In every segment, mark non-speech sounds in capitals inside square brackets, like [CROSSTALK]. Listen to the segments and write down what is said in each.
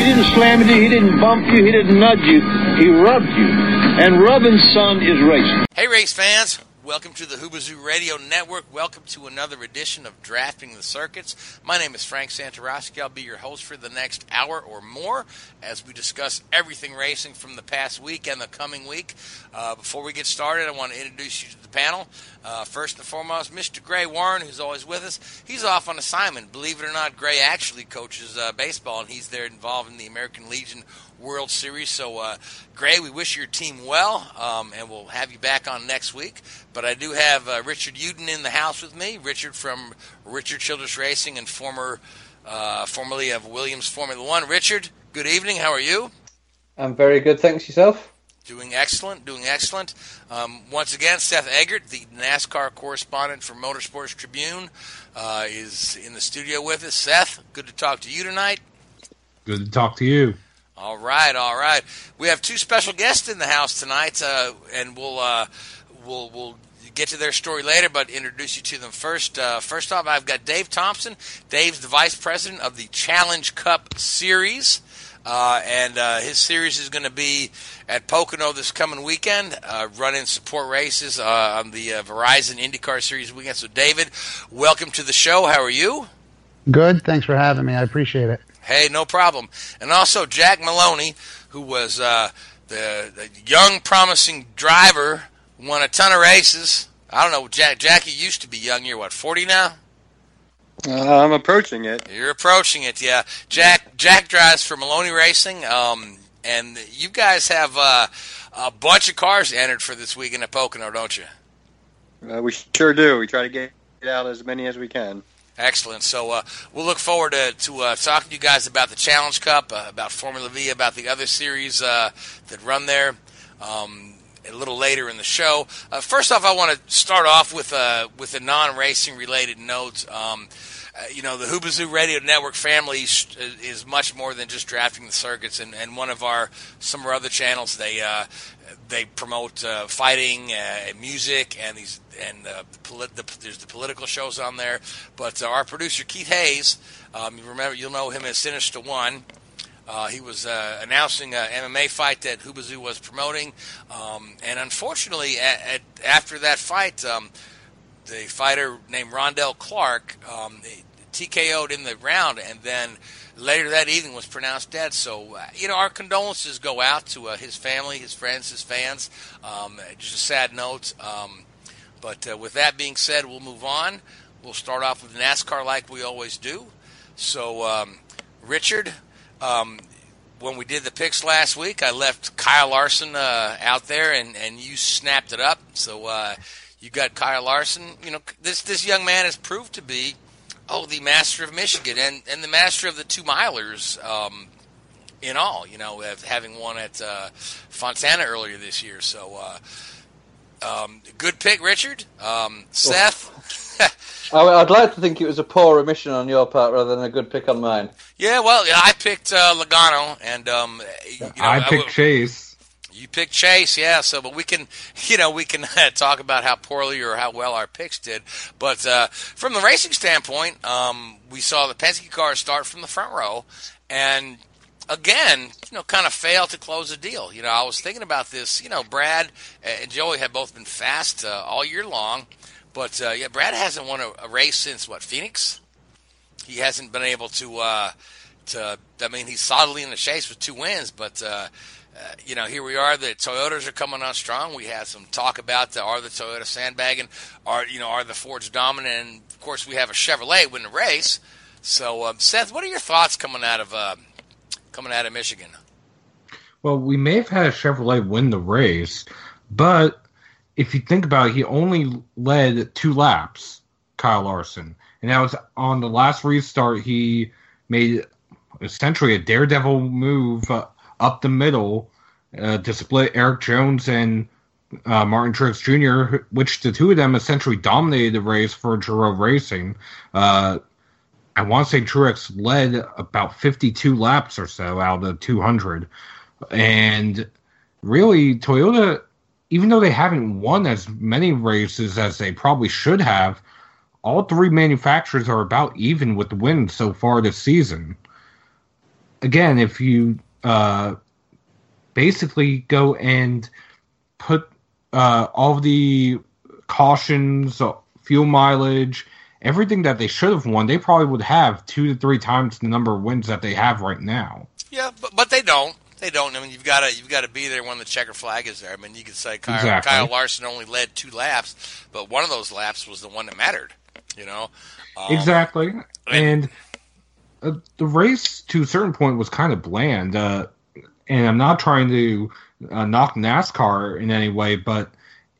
He didn't slam you. He didn't bump you. He didn't nudge you. He rubbed you. And rubbing, son, is racing. Hey, race fans! Welcome to the Hoobazoo Radio Network. Welcome to another edition of Drafting the Circuits. My name is Frank Santoroski. I'll be your host for the next hour or more as we discuss everything racing from the past week and the coming week. Uh, before we get started, I want to introduce you to the panel. Uh, first and foremost, Mr. Gray Warren, who's always with us. He's off on assignment. Believe it or not, Gray actually coaches uh, baseball, and he's there involved in the American Legion World Series. So, uh, Gray, we wish your team well, um, and we'll have you back on next week. But I do have uh, Richard Uden in the house with me. Richard from Richard Childress Racing and former, uh, formerly of Williams Formula One. Richard, good evening. How are you? I'm very good, thanks yourself. Doing excellent, doing excellent. Um, once again, Seth Eggert, the NASCAR correspondent for Motorsports Tribune, uh, is in the studio with us. Seth, good to talk to you tonight. Good to talk to you. All right, all right. We have two special guests in the house tonight, uh, and we'll uh, we'll we'll get to their story later, but introduce you to them first. Uh, first off, I've got Dave Thompson. Dave's the vice president of the Challenge Cup Series. Uh, and uh, his series is going to be at Pocono this coming weekend, uh, running support races uh, on the uh, Verizon IndyCar Series weekend. So, David, welcome to the show. How are you? Good. Thanks for having me. I appreciate it. Hey, no problem. And also Jack Maloney, who was uh, the, the young, promising driver, won a ton of races. I don't know, Jack. Jackie used to be young. You're what, 40 now? Uh, I'm approaching it. You're approaching it, yeah. Jack Jack drives for Maloney Racing, um, and you guys have uh, a bunch of cars entered for this weekend at Pocono, don't you? Uh, we sure do. We try to get out as many as we can. Excellent. So uh, we'll look forward to, to uh, talking to you guys about the Challenge Cup, uh, about Formula V, about the other series uh, that run there. Um, a little later in the show. Uh, first off, I want to start off with a with a non-racing related note. Um, uh, you know, the Hoobazoo Radio Network family is, much more than just drafting the circuits. And, and one of our some of our other channels, they uh, they promote uh, fighting, uh, music, and these and uh, the, there's the political shows on there. But uh, our producer Keith Hayes, um, you remember you'll know him as Sinister One. Uh, he was uh, announcing an MMA fight that Hoobazoo was promoting, um, and unfortunately, at, at, after that fight, um, the fighter named Rondell Clark um, TKO'd in the round, and then later that evening was pronounced dead. So, uh, you know, our condolences go out to uh, his family, his friends, his fans. Um, just a sad note. Um, but uh, with that being said, we'll move on. We'll start off with NASCAR like we always do. So, um, Richard, um, when we did the picks last week, I left Kyle Larson uh, out there, and, and you snapped it up. So uh, you got Kyle Larson. You know, this this young man has proved to be, oh, the master of Michigan and, and the master of the two milers um, in all. You know, having won at uh, Fontana earlier this year. So, uh, um, good pick, Richard. Um, Seth. [LAUGHS] I- I'd like to think it was a poor omission on your part rather than a good pick on mine. Yeah, well, I picked uh, Logano, and um, you know, I picked w- Chase. You picked Chase, yeah. So, but we can, [LAUGHS] you know, we can talk about how poorly or how well our picks did. But uh, from the racing standpoint, um, we saw the Penske car start from the front row, and again, you know, kind of fail to close a deal. You know, I was thinking about this. You know, Brad and Joey have both been fast uh, all year long, but uh, yeah, Brad hasn't won a, a race since what Phoenix. He hasn't been able to. Uh, to I mean, he's solidly in the chase with two wins, but uh, you know, here we are. The Toyotas are coming on strong. We had some talk about the, are the Toyota sandbagging, are you know, are the Fords dominant? And of course, we have a Chevrolet win the race. So, um, Seth, what are your thoughts coming out of uh, coming out of Michigan? Well, we may have had a Chevrolet win the race, but if you think about it, he only led two laps, Kyle Larson. And that was on the last restart. He made essentially a daredevil move uh, up the middle uh, to split Erik Jones and uh, Martin Truex Jr., which the two of them essentially dominated the race for Giroux Racing. Uh, I want to say Truex led about 52 laps or so out of 200. And really, Toyota, even though they haven't won as many races as they probably should have, all three manufacturers are about even with the wins so far this season. Again, if you uh, basically go and put uh, all the cautions, uh, fuel mileage, everything that they should have won, they probably would have two to three times the number of wins that they have right now. Yeah, but but they don't. They don't. I mean, you've got to you've got to be there when the checker flag is there. I mean, you could say Kyle, Exactly. Kyle Larson only led two laps, but one of those laps was the one that mattered. You know, um, exactly. And uh, the race, to a certain point, was kind of bland. Uh, and I'm not trying to uh, knock NASCAR in any way, but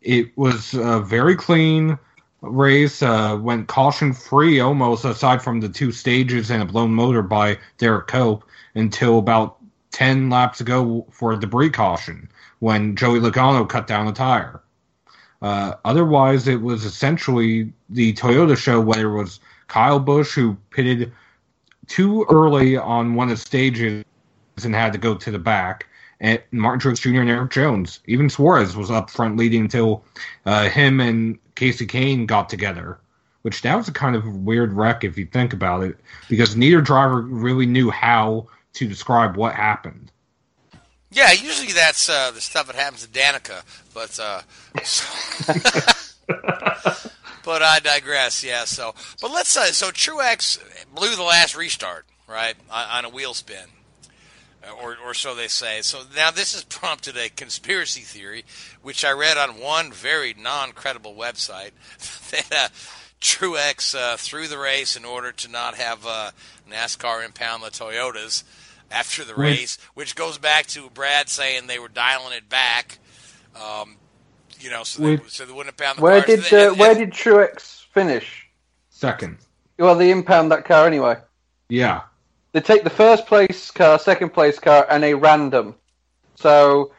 it was a very clean race. Uh, went caution free almost, aside from the two stages and a blown motor by Derrike Cope, until about 10 laps ago for a debris caution when Joey Logano cut down a tire. Uh, otherwise, it was essentially the Toyota show, whether it was Kyle Busch, who pitted too early on one of the stages and had to go to the back, and Martin Truex Jr. and Erik Jones. Even Suarez was up front leading until uh, him and Kasey Kahne got together, which that was a kind of weird wreck if you think about it, because neither driver really knew how to describe what happened. Yeah, usually that's uh, the stuff that happens to Danica, but uh, [LAUGHS] [LAUGHS] [LAUGHS] but I digress. Yeah, so but let's uh, so Truex blew the last restart right on, a wheel spin, Uh, or or so they say. So now this has prompted a conspiracy theory, which I read on one very non-credible website [LAUGHS] that uh, Truex uh, threw the race in order to not have uh, NASCAR impound the Toyotas after the race, which goes back to Brad saying they were dialing it back. Um, you know, so they, Which- so they wouldn't impound the Where cars. did And- uh, where did Truex finish? Second. Well, they impound that car anyway. Yeah. They take the first place car, second place car, and a random. So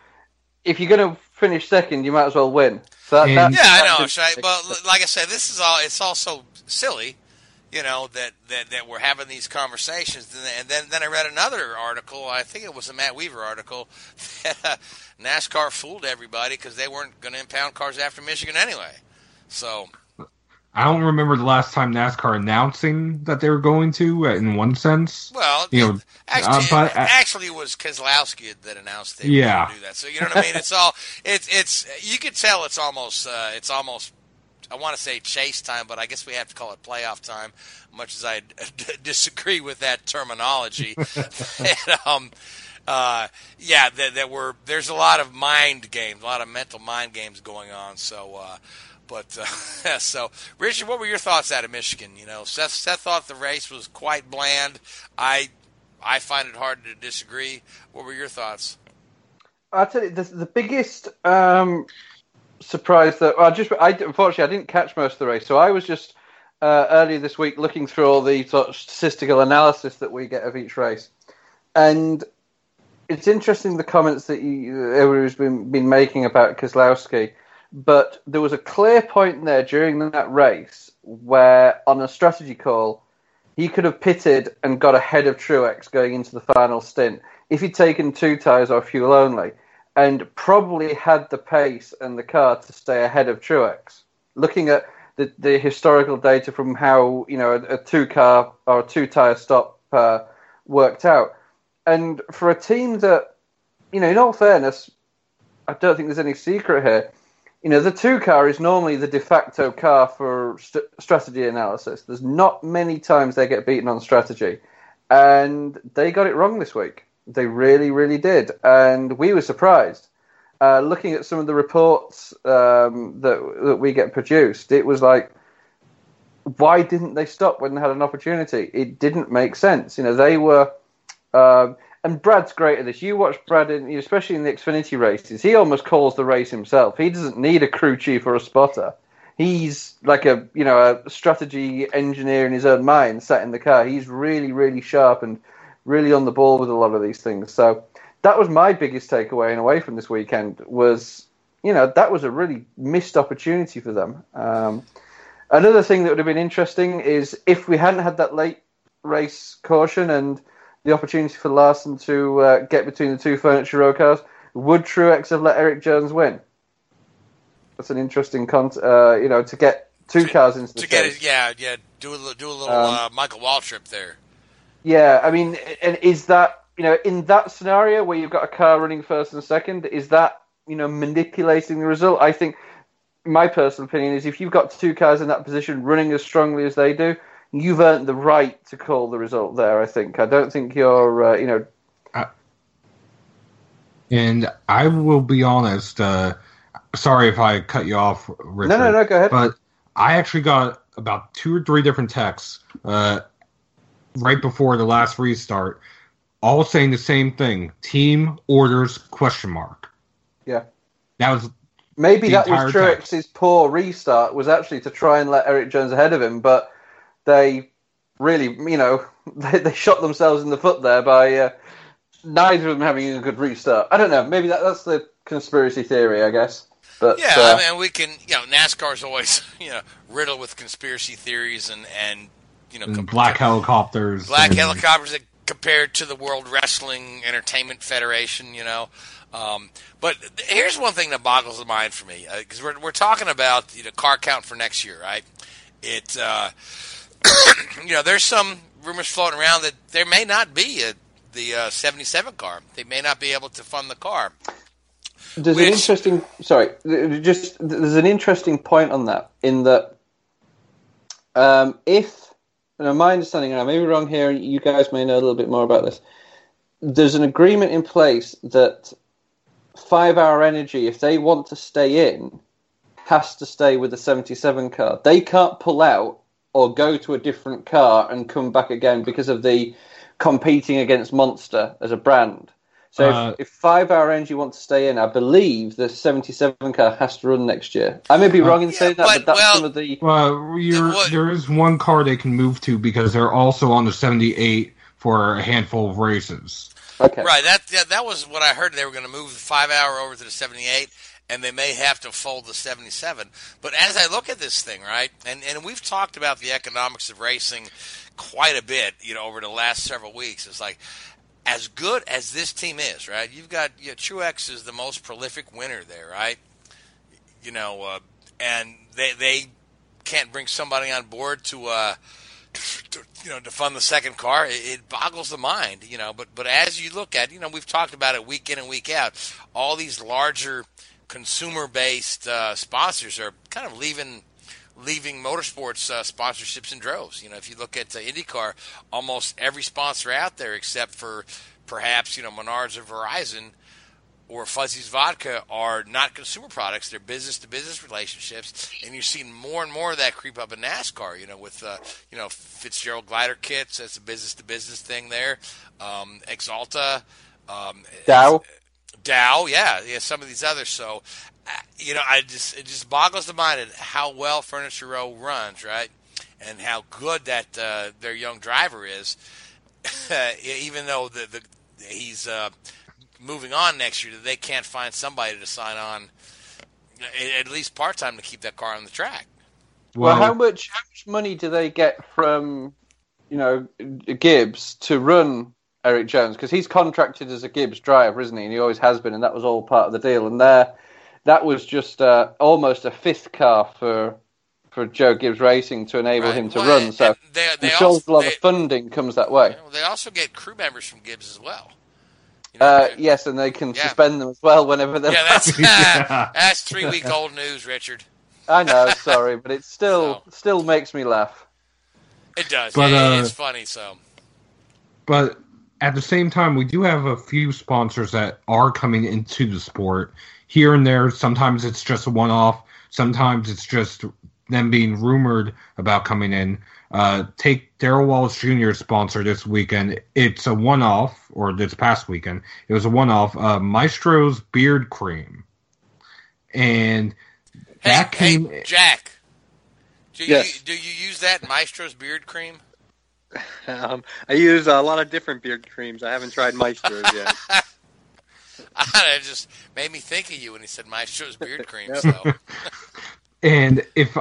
if you're going to finish second, you might as well win. So that, And- that, Yeah, I know. Shy, interesting. but like I said, this is all. It's all so silly, you know, that, that, that we're having these conversations. And then- then I read another article. I think it was a Matt Weaver article [LAUGHS] that uh, NASCAR fooled everybody because they weren't going to impound cars after Michigan anyway. So I don't remember the last time NASCAR announcing that they were going to, uh, in one sense. well, You know, actually, uh, but, uh, actually, it was Keselowski that announced they Yeah. were going to do that. So you know what I mean? It's all it's it's you can tell it's almost uh, it's almost I want to say chase time, but I guess we have to call it playoff time. Much as I d- [LAUGHS] disagree with that terminology, [LAUGHS] [LAUGHS] and, um, uh, yeah, that, that we're there's a lot of mind games, a lot of mental mind games going on. So, uh, but uh, so Richard, what were your thoughts out of Michigan? You know, Seth, Seth thought the race was quite bland. I I find it hard to disagree. What were your thoughts? I'll tell you, the, the biggest um, surprise that I just, I unfortunately I didn't catch most of the race, so I was just uh, earlier this week looking through all the sort of statistical analysis that we get of each race, and it's interesting the comments that everyone's been been making about Keselowski, but there was a clear point there during that race where on a strategy call he could have pitted and got ahead of Truex going into the final stint if he'd taken two tyres or fuel only, and probably had the pace and the car to stay ahead of Truex. Looking at the, the historical data from how you know a, a two car or a two tyre stop uh, worked out, and for a team that you know, in all fairness, I don't think there's any secret here. You know, the two car is normally the de facto car for st- strategy analysis. There's not many times they get beaten on strategy, and they got it wrong this week. They really, really did, and we were surprised. Uh, looking at some of the reports um, that that we get produced, it was like, why didn't they stop when they had an opportunity? It didn't make sense. You know, they were. Um, and Brad's great at this. You watch Brad, in, especially in the Xfinity races. He almost calls the race himself. He doesn't need a crew chief or a spotter. He's like a you know a strategy engineer in his own mind, sat in the car. He's really really sharp and really on the ball with a lot of these things. So that was my biggest takeaway and away from this weekend was you know that was a really missed opportunity for them. Um, another thing that would have been interesting is if we hadn't had that late race caution and the opportunity for Larson to uh, get between the two furniture row cars, would Truex have let Erik Jones win? That's an interesting con. Uh, you know, to get two cars into the to get it, yeah, yeah, do a little, do a little Um, uh, Michael Waltrip there. Yeah, I mean, and is that you know in that scenario where you've got a car running first and second, is that you know manipulating the result? I think my personal opinion is if you've got two cars in that position running as strongly as they do, you've earned the right to call the result there. I think. I don't think you're uh, you know And I will be honest. Uh, sorry if I cut you off, Richard. No, no, no, go ahead. But I actually got about two or three different texts uh, right before the last restart, all saying the same thing: team orders question mark. yeah. That was Maybe that was entire Truex's poor restart was actually to try and let Erik Jones ahead of him, but they really, you know, [LAUGHS] they, they shot themselves in the foot there by uh, neither of them having a good restart. I don't know. Maybe that, that's the conspiracy theory, I guess. But Yeah, uh, I mean, we can, you know, NASCAR's always, [LAUGHS] you know, riddled with conspiracy theories and, and you know, com- black helicopters. black and- helicopters compared to the World Wrestling Entertainment Federation, you know. Um, but here's one thing that boggles the mind for me because we're we're talking about you know car count for next year, right? It uh, [COUGHS] you know there's some rumors floating around that there may not be a the uh, 77 car. They may not be able to fund the car. There's an interesting. Sorry, just there's an interesting point on that. In that, um, if and my understanding, and I may be wrong here, you guys may know a little bit more about this. There's an agreement in place that Five Hour Energy, if they want to stay in, has to stay with the 77 car. They can't pull out or go to a different car and come back again because of the competing against Monster as a brand. So Uh, if, if Five Hour Energy want to stay in, I believe the 77 car has to run next year. I may be wrong in saying that, but- but that's well- some of the. Well, you're, there is one car they can move to because they're also on the 78 for a handful of races. Okay. Right. That that, that was what I heard. They were going to move the five hour over to the 78, and they may have to fold the 77. But as I look at this thing, right, and and we've talked about the economics of racing quite a bit, you know, over the last several weeks. It's like as good as this team is, right? You've got you know, Truex is the most prolific winner there, right? You know, uh, and they they can't bring somebody on board to. Uh, to, you know, to fund the second car, it, it boggles the mind, you know. But but as you look at, you know, we've talked about it week in and week out. All these larger consumer-based uh, sponsors are kind of leaving leaving motorsports uh, sponsorships in droves. You know, if you look at uh, IndyCar, almost every sponsor out there, except for perhaps you know Menards or Verizon or Fuzzy's Vodka, are not consumer products. They're business-to-business relationships, and you're seeing more and more of that creep up in NASCAR. You know, with uh, you know Fitzgerald glider kits, that's a business-to-business thing there. Um, Axalta. Um, Dow. Dow, yeah, yeah, some of these others. So, you know, I just it just boggles the mind at how well Furniture Row runs, right, and how good that uh, their young driver is. [LAUGHS] Even though the, the he's uh, moving on next year, that they can't find somebody to sign on at least part time to keep that car on the track. Well, how much how much money do they get from you know Gibbs to run Erik Jones because he's contracted as a Gibbs driver, isn't he? And he always has been, and that was all part of the deal. And there, that was just uh, almost a fifth car for for Joe Gibbs Racing to enable Right. him to Well, run. So and they- they it shows also- a lot they- of funding comes that way. You know, they also get crew members from Gibbs as well. You know, Uh, yes, and they can Yeah. suspend them as well whenever they're. yeah, that's [LAUGHS] [LAUGHS] [LAUGHS] Yeah. that's three week old news, Richard. I know, sorry, but it still still makes me laugh. It does. But, yeah, uh, it's funny. So But at the same time, we do have a few sponsors that are coming into the sport here and there. Sometimes it's just a one off, sometimes it's just them being rumored about coming in. Uh, take Darrell Wallace Jr. sponsor this weekend. It's a one off, or this past weekend, it was a one off. Uh, Maestro's Beard Cream. And Hey, came. hey, Jack. Do Yes. you do you use that Maestro's beard cream? [LAUGHS] Um, I use a lot of different beard creams. I haven't tried Maestro's yet. [LAUGHS] [LAUGHS] it just made me think of you when he said "My Maestro's beard cream. Yep. So [LAUGHS] And if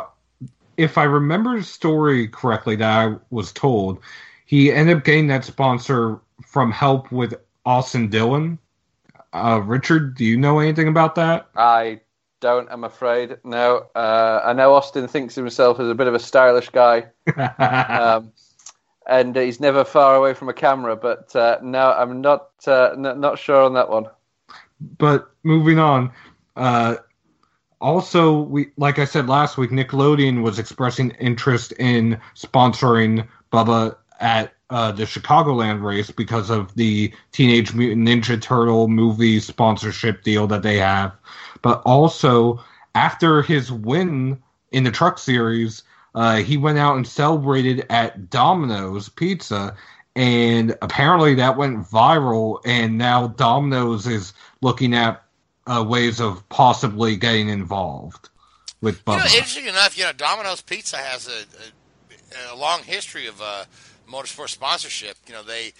if I remember the story correctly that I was told, he ended up getting that sponsor from help with Austin Dillon. Uh, Richard, do you know anything about that? I don't, I'm afraid. No. Uh, I know Austin thinks of himself as a bit of a stylish guy, [LAUGHS] um, and he's never far away from a camera. But uh, no, I'm not uh, n- not sure on that one. But moving on. Uh, also, we like I said last week, Nickelodeon was expressing interest in sponsoring Bubba at uh, the Chicagoland race because of the Teenage Mutant Ninja Turtle movie sponsorship deal that they have. But also, after his win in the Truck Series, uh, he went out and celebrated at Domino's Pizza, and apparently that went viral. And now Domino's is looking at uh, ways of possibly getting involved with you know, interesting enough, you know, Domino's Pizza has a, a, a long history of uh, motorsport sponsorship. You know, they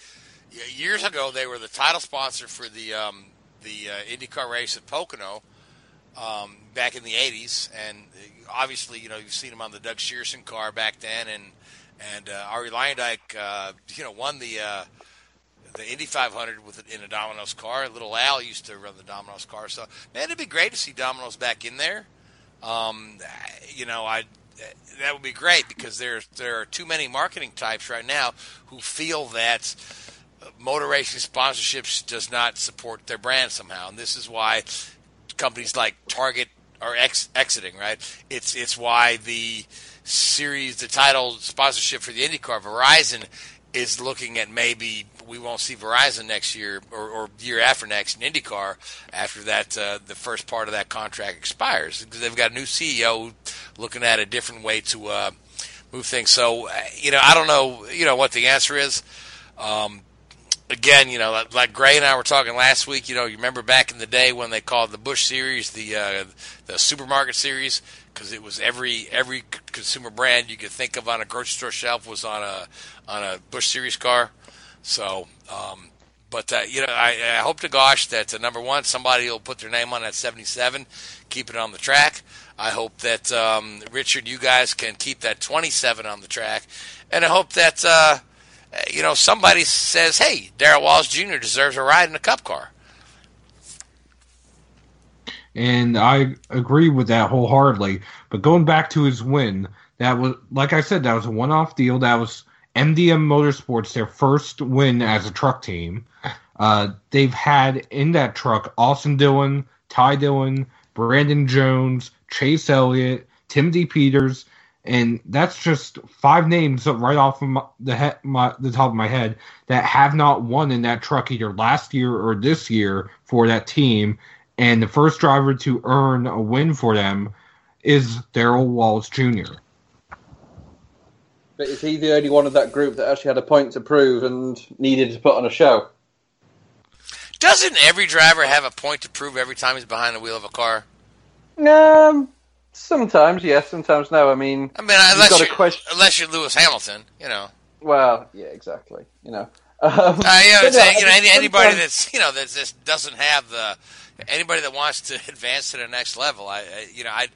years ago they were the title sponsor for the um, the uh, IndyCar race at Pocono um, back in the '80s, and obviously, you know, you've seen them on the Doug Shierson car back then, and and uh, Arie Luyendyk, uh, you know, won the. Uh, the Indy 500 with it in a Domino's car. Little Al used to run the Domino's car, so man, it'd be great to see Domino's back in there. Um, you know, I that would be great because there there are too many marketing types right now who feel that motor racing sponsorships does not support their brand somehow, and this is why companies like Target are ex- exiting. Right? It's it's why the series, the title sponsorship for the IndyCar, Verizon is looking at maybe we won't see Verizon next year or, or year after next in IndyCar after that uh, the first part of that contract expires because they've got a new CEO looking at a different way to uh, move things. So uh, you know I don't know you know what the answer is. Um, again, you know, like, like Gray and I were talking last week. You know, you remember back in the day when they called the Bush series the uh, the supermarket series because it was every every consumer brand you could think of on a grocery store shelf was on a on a Bush series car. So, um, but uh, you know, I, I hope to gosh that uh, number one, somebody will put their name on that 77, keep it on the track. I hope that um, Richard, you guys can keep that 27 on the track, and I hope that uh, you know somebody says, "Hey, Darrell Wallace Jr. deserves a ride in a Cup car." And I agree with that wholeheartedly. But going back to his win, that was like I said, that was a one-off deal. That was MDM Motorsports, their first win as a truck team. Uh, they've had in that truck Austin Dillon, Ty Dillon, Brandon Jones, Chase Elliott, Timothy Peters, and that's just five names right off of my, the he, my, the top of my head that have not won in that truck either last year or this year for that team. And the first driver to earn a win for them is Darrell Wallace Jr. But is he the only one of that group that actually had a point to prove and needed to put on a show? Doesn't every driver have a point to prove every time he's behind the wheel of a car? Um, sometimes yes, sometimes no. I mean, I mean, unless got you're, question- unless you're Lewis Hamilton, you know. well, yeah, exactly. You know, [LAUGHS] um, Uh, you know, but it's, you know, I any, think anybody sometimes- that's you know that just doesn't have the anybody that wants to [LAUGHS] advance to the next level. I, I you know, I,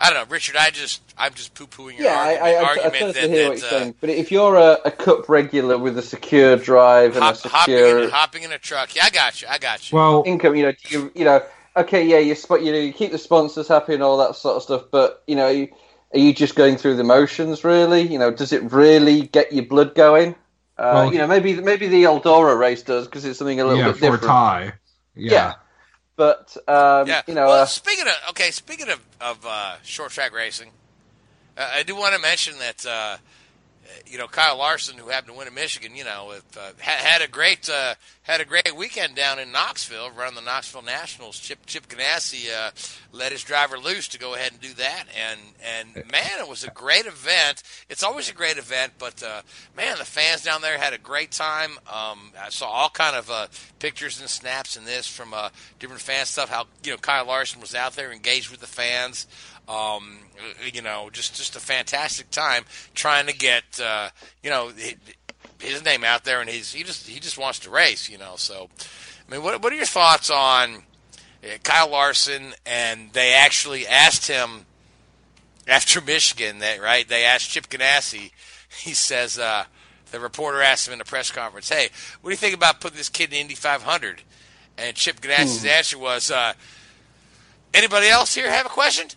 I don't know, Richard. I just I'm just poo pooing your Yeah, I, argument, I, I, I argument totally that, hear what you're uh, saying. But if you're a, a cup regular with a secure drive and hop, a hopping, secure in, hopping in a truck. Yeah, I got you. I got you. Well, income, you know, you you know, okay, yeah, you spot, you know, you keep the sponsors happy and all that sort of stuff. But you know, you, are you just going through the motions? Really, you know, does it really get your blood going? Uh, Well, you know, maybe maybe the Eldora race does because it's something a little yeah, bit for a different. tie. Yeah. Yeah. But um, yeah. you know, well, uh, speaking of okay, speaking of of uh, short track racing, uh, I do want to mention that uh, you know, Kyle Larson, who happened to win in Michigan, you know, if, uh, had, had a great uh, had a great weekend down in Knoxville, running the Knoxville Nationals. Chip Chip Ganassi uh, let his driver loose to go ahead and do that, and and man, it was a great event. It's always a great event, but uh, man, the fans down there had a great time. Um, I saw all kind of uh, pictures and snaps and this from uh, different fan stuff. How you know Kyle Larson was out there engaged with the fans. Um, you know, just just a fantastic time trying to get uh, you know his name out there, and he's he just he just wants to race. You know, so I mean, what what are your thoughts on uh, Kyle Larson? And they actually asked him after [LAUGHS] Michigan, that right? They asked Chip Ganassi. He says uh, the reporter asked him in a press conference, "Hey, what do you think about putting this kid in Indy 500?" And Chip Ganassi's answer was, uh, "Anybody else here have a question?"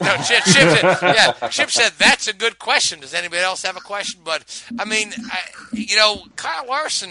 No, Chip, Chip, said, yeah, Chip said that's a good question. Does anybody else have a question? But I mean, I, you know, Kyle Larson.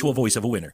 voice of a winner.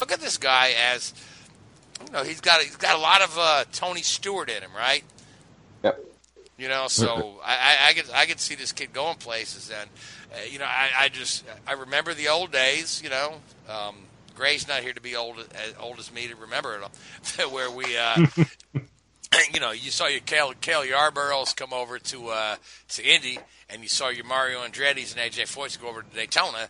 Look at this guy as you know he's got a, he's got a lot of uh, Tony Stewart in him, right? Yep. You know, so [LAUGHS] I, I, I could I could see this kid going places, and uh, you know, I, I just I remember the old days. You know, um, Gray's not here to be old as old as me to remember it all, [LAUGHS] where we. Uh, [LAUGHS] You know, you saw your Cale, Cale Yarboroughs come over to uh, to Indy, and you saw your Mario Andretti's and AJ Foyt's go over to Daytona,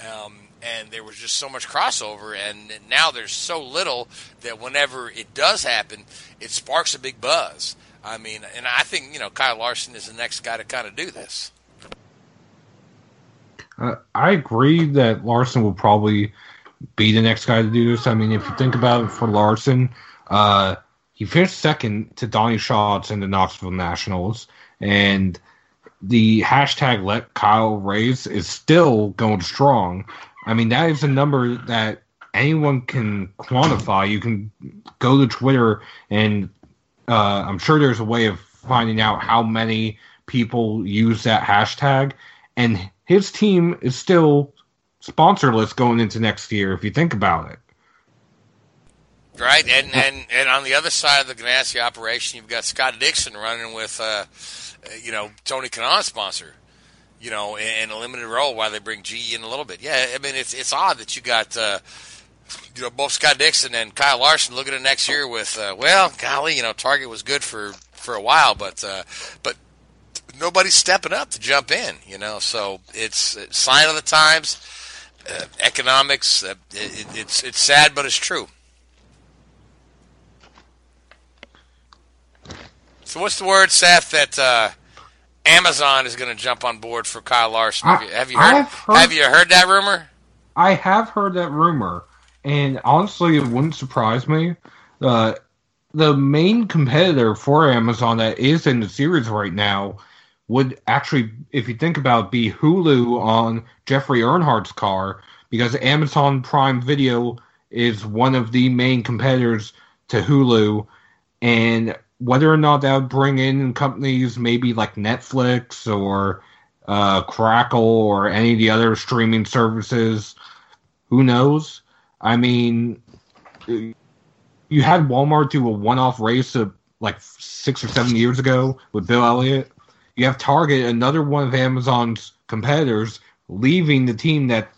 um, and there was just so much crossover. And now there's so little that whenever it does happen, it sparks a big buzz. I mean, and I think you know Kyle Larson is the next guy to kind of do this. Uh, I agree that Larson will probably be the next guy to do this. I mean, if you think about it for Larson, uh, he finished second to Donny Schatz in the Knoxville Nationals, and the hashtag Let Kyle Race is still going strong. I mean, that is a number that anyone can quantify. You can go to Twitter, and uh, I'm sure there's a way of finding out how many people use that hashtag. And his team is still sponsorless going into next year, if you think about it. Right, and and and on the other side of the Ganassi operation, you've got Scott Dixon running with, uh, you know, Tony Kanaan's sponsor, you know, in, a limited role while they bring G in a little bit. Yeah, I mean it's it's odd that you got, uh, you know, both Scott Dixon and Kyle Larson looking at next year with, uh, well, golly, you know, Target was good for for a while, but uh, but nobody's stepping up to jump in, you know. So it's a sign of the times. Uh, economics, uh, it, it's it's sad, but it's true. So what's the word, Seth, that uh, Amazon is going to jump on board for Kyle Larson? Have you, have you heard, heard- Have you heard that rumor? I have heard that rumor, and honestly, it wouldn't surprise me. Uh, the main competitor for Amazon that is in the series right now would actually, if you think about it, be Hulu on Jeffrey Earnhardt's car, because Amazon Prime Video is one of the main competitors to Hulu, and whether or not that would bring in companies maybe like Netflix or uh, Crackle or any of the other streaming services, who knows? I mean, you had Walmart do a one-off race of like six or seven years ago with Bill Elliott. You have Target, another one of Amazon's competitors, leaving the team that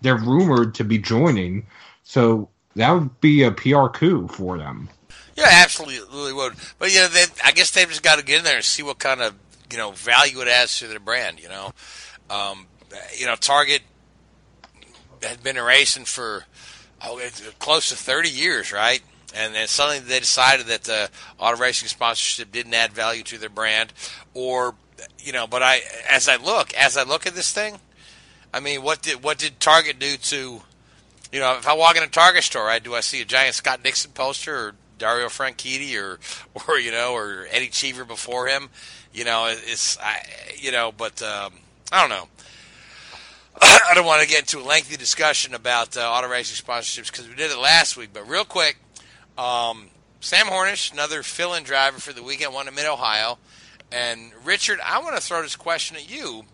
they're rumored to be joining. So that would be a PR coup for them. Yeah, absolutely would. But you know, they, I guess they've just got to get in there and see what kind of you know value it adds to their brand. You know, um, you know, Target had been racing for oh, close to 30 years, right? And then suddenly they decided that the auto racing sponsorship didn't add value to their brand, or you know. But I, as I look, as I look at this thing, I mean, what did what did Target do to, you know, if I walk in a Target store, right, do I see a giant Scott Dixon poster or Dario Franchitti or [LAUGHS] or you know or Eddie Cheever before him? You know, it's I, you know, but um, I don't know. [CLEARS THROAT] I don't want to get into a lengthy discussion about uh, auto racing sponsorships because we did it last week. But real quick, um, Sam Hornish, another fill-in driver for the weekend, won in Mid Ohio. And Richard, I want to throw this question at you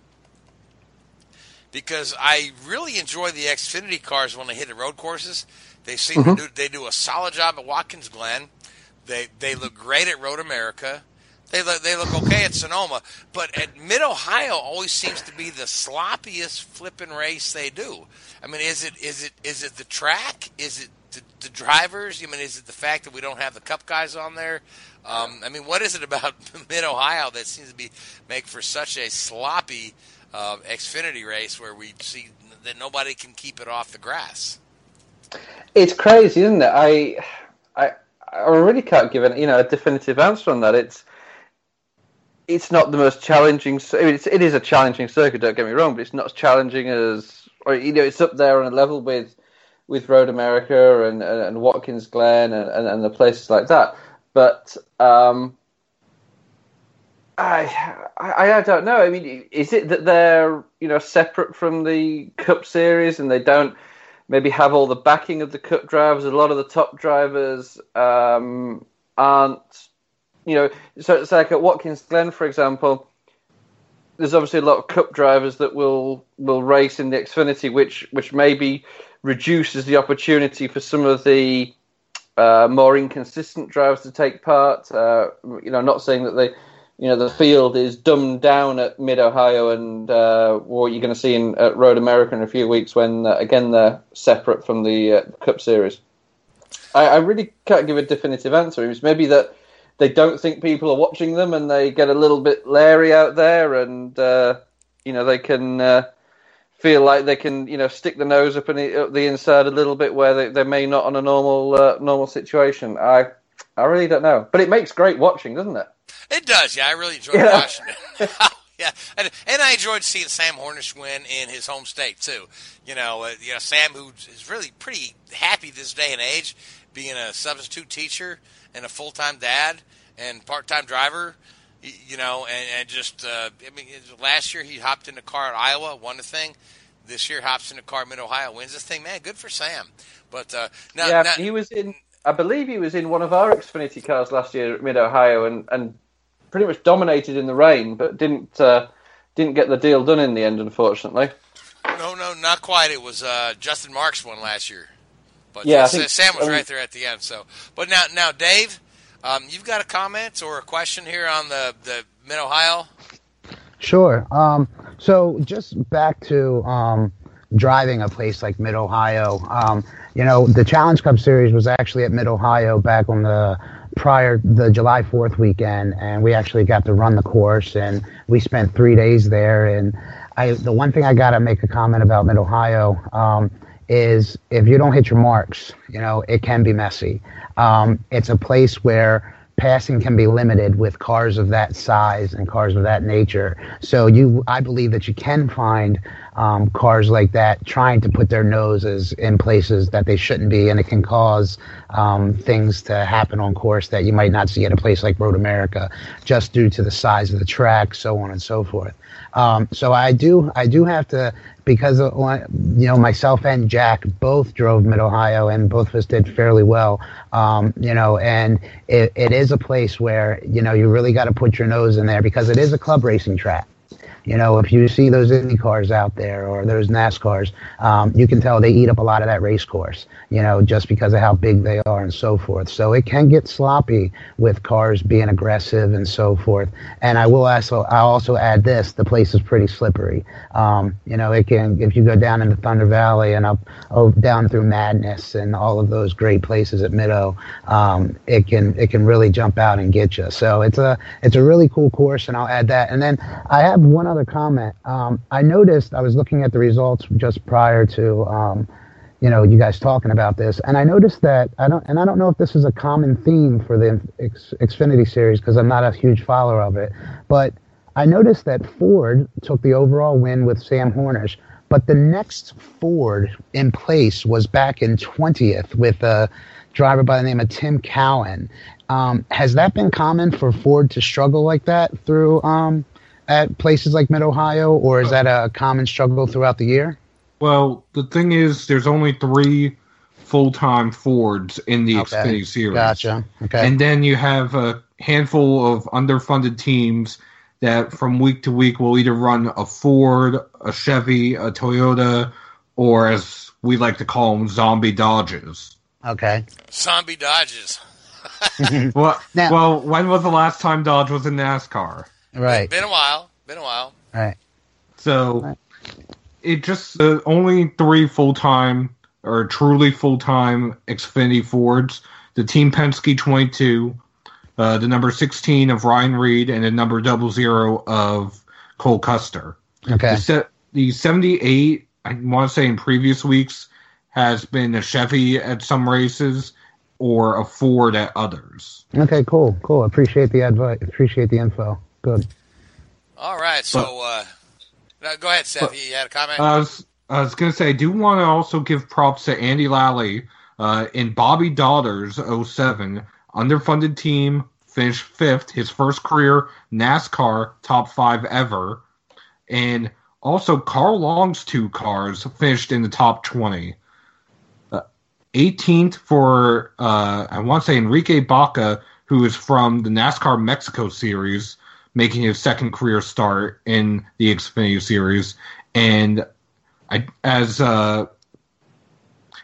because I really enjoy the Xfinity cars when they hit the road courses. They seem Mhm. to do they do a solid job at Watkins Glen. They they look great at Road America. They look they look okay at Sonoma, but at Mid Ohio always seems to be the sloppiest flipping race they do. I mean, is it is it is it the track? Is it the, the drivers? I mean, is it the fact that we don't have the Cup guys on there? Um, I mean, what is it about [LAUGHS] Mid Ohio that seems to be make for such a sloppy uh, Xfinity race where we see that nobody can keep it off the grass? It's crazy, isn't it? I, I, I really can't give an, you know a definitive answer on that. It's, it's not the most challenging. I mean, it's, it is a challenging circuit. Don't get me wrong, but it's not as challenging as, or you know, it's up there on a level with, with Road America and and, and Watkins Glen and, and, and the places like that. But um, I, I I don't know. I mean, is it that they're you know separate from the Cup Series and they don't maybe have all the backing of the Cup drivers? A lot of the top drivers um, aren't. You know, so it's like at Watkins Glen, for example. There's obviously a lot of Cup drivers that will will race in the Xfinity, which which maybe reduces the opportunity for some of the uh, more inconsistent drivers to take part. Uh, you know, not saying that they, you know, the field is dumbed down at Mid Ohio and uh, what you're going to see in at Road America in a few weeks when uh, again they're separate from the uh, Cup Series. I, I really can't give a definitive answer. It's maybe that they don't think people are watching them and they get a little bit leery out there and uh, you know they can. Uh, feel like they can, you know, stick the nose up, in the, up the inside a little bit where they, they may not on a normal uh, normal situation. I I really don't know, but it makes great watching, doesn't it? It does, yeah. I really enjoyed Yeah. watching it. [LAUGHS] [LAUGHS] yeah, and, and I enjoyed seeing Sam Hornish win in his home state too. You know, uh, you know Sam, who is really pretty happy this day and age, being a substitute teacher and a full time dad and part time driver. y- You know, and, and just uh, I mean, last year he hopped in the car at Iowa, won the thing. This year hops in the car Mid Ohio, wins the thing. Man, good for Sam. But uh, now, yeah, now he was in. I believe he was in one of our Xfinity cars last year at Mid Ohio and, and pretty much dominated in the rain, but didn't uh, didn't get the deal done in the end, unfortunately. No, no, not quite. It was uh, Justin Marks won last year, but Yeah, uh, think- Sam was um, right there at the end. So, but now, now, Dave, um, you've got a comment or a question here on the the Mid Ohio? Sure. Um, so just back to um, driving a place like Mid Ohio. You know, the Challenge Cup Series was actually at Mid Ohio back on the prior the July Fourth weekend, and we actually got to run the course, and we spent three days there. And I, the one thing I got to make a comment about Mid Ohio. Um, is if you don't hit your marks, you know, it can be messy. Um, it's a place where passing can be limited with cars of that size and cars of that nature. So you, I believe that you can find um, cars like that trying to put their noses in places that they shouldn't be, and it can cause um, things to happen on course that you might not see at a place like Road America, just due to the size of the track, so on and so forth. Um, so I do, I do have to because of, you know myself and Jack both drove Mid Ohio and both of us did fairly well. Um, you know, and it, it is a place where you know you really got to put your nose in there because it is a club racing track. You know, if you see those Indy cars out there or those NASCARs, um, you can tell they eat up a lot of that race course, you know, just because of how big they are and so forth. So it can get sloppy with cars being aggressive and so forth. And I will also, I'll also add this, the place is pretty slippery. Um, you know, it can, if you go down into Thunder Valley and up, oh, down through Madness and all of those great places at Middo, um, it can, it can really jump out and get you. So it's a, it's a really cool course and I'll add that. And then I have one another comment. Um, I noticed I was looking at the results just prior to, um, you know, you guys talking about this, and I noticed that I don't, and I don't know if this is a common theme for the X, Xfinity series because I'm not a huge follower of it, but I noticed that Ford took the overall win with Sam Hornish, but the next Ford in place was back in 20th with a driver by the name of Tim Cowan. Um, has that been common for Ford to struggle like that through um, at places like Mid Ohio, or is that a common struggle throughout the year? Well, the thing is, there's only three full-time Fords in the Okay. Xfinity series. Gotcha. Okay. And then you have a handful of underfunded teams that from week to week will either run a Ford, a Chevy, a Toyota, or as we like to call them, zombie Dodges. Okay. Zombie Dodges. [LAUGHS] well, Now- well, when was the last time Dodge was in NASCAR? Right. Been a while. Been a while. Right. So it just the only three full time or truly full time Xfinity Fords: the Team Penske 22, uh, the number 16 of Ryan Reed, and the number double zero of Cole Custer. Okay. The, se- the 78, I want to say in previous weeks, has been a Chevy at some races or a Ford at others. Okay. Cool. Cool. Appreciate the advice. Appreciate the info. Good. All right. So, uh, no, go ahead, Seth. but- you had a comment? I was I was gonna say I do want to also give props to Andy Lally uh, in Bobby Dotter's 07 underfunded team finished fifth his first career NASCAR top five ever and also Carl Long's two cars finished in the top 20 Uh, 18th for uh, I want to say Enrique Baca who is from the NASCAR Mexico series making his second career start in the Xfinity series and I, as uh,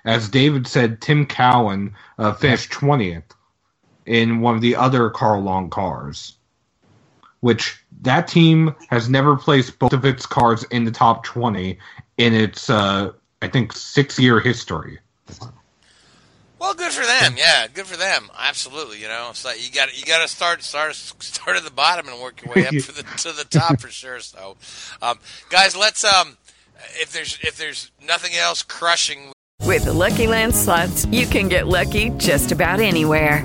as David said, Tim Cowen uh, finished twentieth in one of the other Carl Long cars, which that team has never placed both of its cars in the top twenty in its uh, I think six year history. Well, good for them. Yeah, good for them. Absolutely. You know, it's like you got you got to start start start at the bottom and work your way up [LAUGHS] to the to the top for sure. So, um, guys, let's um, if there's if there's nothing else crushing. With the Lucky Land slots, you can get lucky just about anywhere.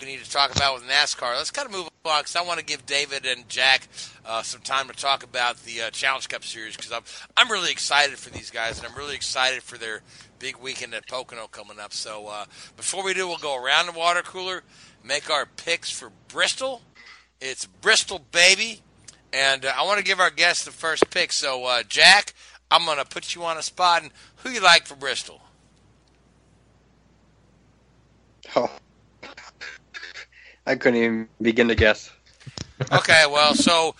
We need to talk about with NASCAR. Let's kind of move on because I want to give David and Jack uh, some time to talk about the uh, Challenge Cup Series because I'm I'm really excited for these guys and I'm really excited for their big weekend at Pocono coming up. So uh, before we do, we'll go around the water cooler, make our picks for Bristol. It's Bristol, baby, and uh, I want to give our guests the first pick. So uh, Jack, I'm going to put you on a spot, and who you like for Bristol? Oh. I couldn't even begin to guess. Okay, well, so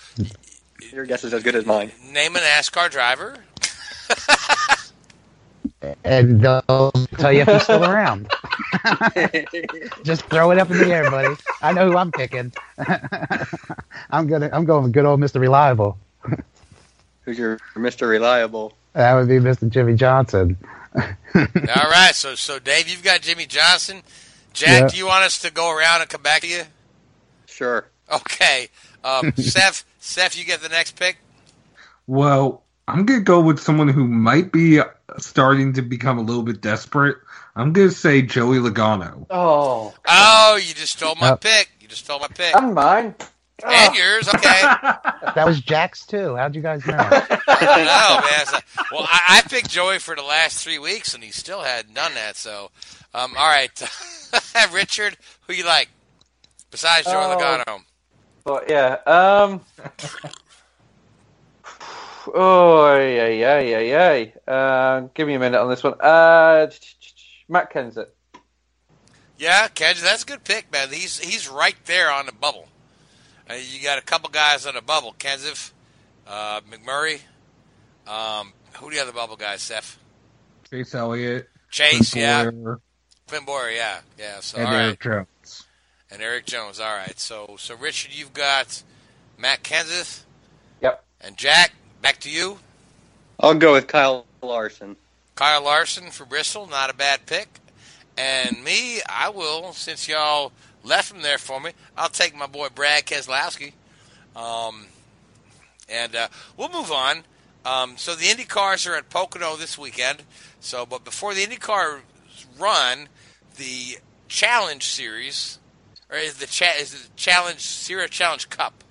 Your guess is as good as mine. name a NASCAR driver. And they'll tell you if he's still around. [LAUGHS] Just throw it up in the air, buddy. I know who I'm picking. [LAUGHS] I'm gonna. I'm going with good old Mr. Reliable. Who's your Mr. Reliable? That would be Mr. Jimmie Johnson. All right, so so Dave, you've got Jimmie Johnson. Jack, Yeah. do you want us to go around and come back to you? Sure. Okay, um, [LAUGHS] Seth. Seth, you get the next pick. Well, I'm gonna go with someone who might be starting to become a little bit desperate. I'm gonna say Joey Logano. Oh, Oh, you just stole my Yep. pick. You just stole my pick. I'm mine. And yours, okay. [LAUGHS] That was Jack's too. How'd you guys know? no, man. So- well, I, I picked Joey for the last three weeks, and he still hadn't done that. So, um, all right, [LAUGHS] Richard, who you like besides Joey Oh. Logano? But yeah, um, oh yeah, yeah, yeah, yeah. Uh, give me a minute on this one. Uh, Matt Kenseth. Yeah, Kenseth. that's a good pick, man. He's he's right there on the bubble. Uh, you got a couple guys on the bubble: Kenseth, uh, McMurray. Um, who are the other bubble guys, Seth? Chase Elliott, Chase, Clint yeah. Bowyer, Clint Bowyer, yeah, yeah. So and all right, Erik Jones. and Erik Jones. All right. So so Richard, you've got Matt Kenseth. Yep. And Jack, back to you. I'll go with Kyle Larson. Kyle Larson for Bristol, not a bad pick. And me, I will, since y'all left him there for me, I'll take my boy Brad Keselowski. Um, and uh, we'll move on. Um, so the Indy cars are at Pocono this weekend. So, but before the Indy cars run, the Challenge Series, or is the cha- is the Challenge Sierra Challenge Cup?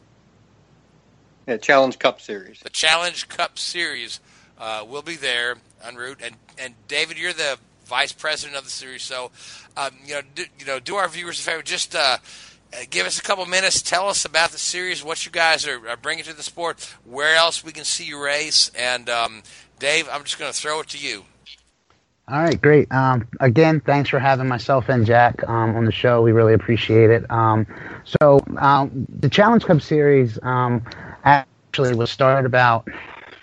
Yeah, Challenge Cup Series. The Challenge Cup Series uh, will be there en route. And and David, you're the vice president of the series, so um, you know do, you know do our viewers a favor, just uh, give us a couple minutes, tell us about the series, what you guys are, are bringing to the sport, where else we can see you race, and um, Dave, I'm just going to throw it to you. All right, great. Um, again, thanks for having myself and Jack um, on the show. We really appreciate it. Um, so, um, the Challenge Cup Series um, actually was started about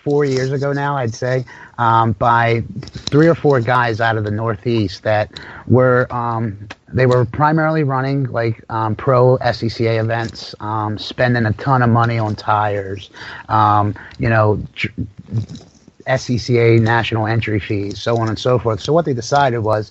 four years ago now, I'd say, um, by three or four guys out of the Northeast that were um, they were primarily running like um, pro SCCA events, um, spending a ton of money on tires, um, you know. Tr- SCCA national entry fees, so on and so forth. So what they decided was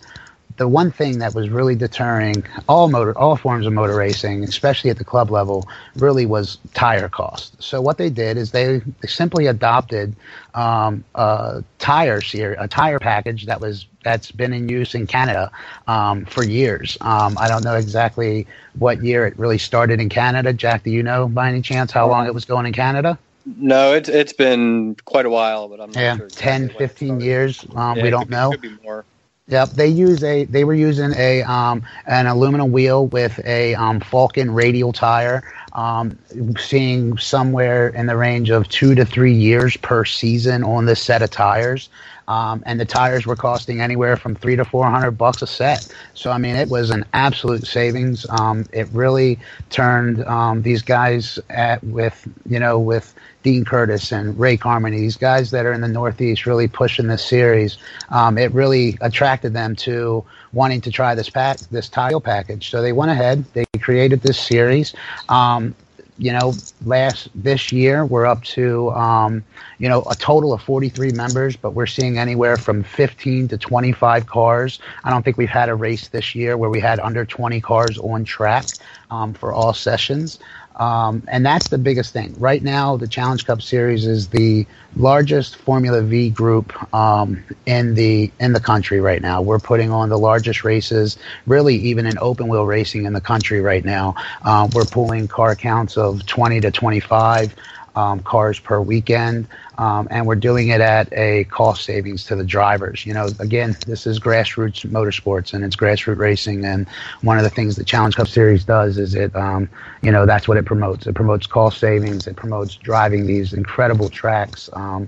the one thing that was really deterring all motor all forms of motor racing, especially at the club level, really was tire cost. So what they did is they, they simply adopted um, a tire series, a tire package that was that's been in use in Canada um, for years. Um, I don't know exactly what year it really started in Canada. Jack, do you know by any chance how long it was going in Canada? No, it's it's been quite a while, but I'm not Yeah, sure. 10, 15 years. Um, Yeah, we don't could know. Could be more. Yep, they use a. They were using a um, an aluminum wheel with a um, Falken radial tire, um, seeing somewhere in the range of two to three years per season on this set of tires. Um, and the tires were costing anywhere from three to four hundred bucks a set. So I mean, it was an absolute savings. Um, it really turned um, these guys at with you know with Dean Curtis and Ray Carmody, these guys that are in the Northeast really pushing this series. Um, it really attracted them to wanting to try this pack, this tile package. So they went ahead, they created this series. Um, you know, last this year we're up to um, you know a total of 43 members, but we're seeing anywhere from 15 to 25 cars. I don't think we've had a race this year where we had under 20 cars on track um, for all sessions. Um, and that's the biggest thing. Right now, the Challenge Cup Series is the largest Formula V group um, in the in the country right now. We're putting on the largest races, really, even in open wheel racing in the country right now. Uh, we're pulling car counts of 20 to 25 um, cars per weekend, um, and we're doing it at a cost savings to the drivers. You know, again, this is grassroots motorsports and it's grassroots racing, and one of the things the Challenge Cup Series does is it, um, you know, that's what it promotes. It promotes cost savings. It promotes driving these incredible tracks. Um,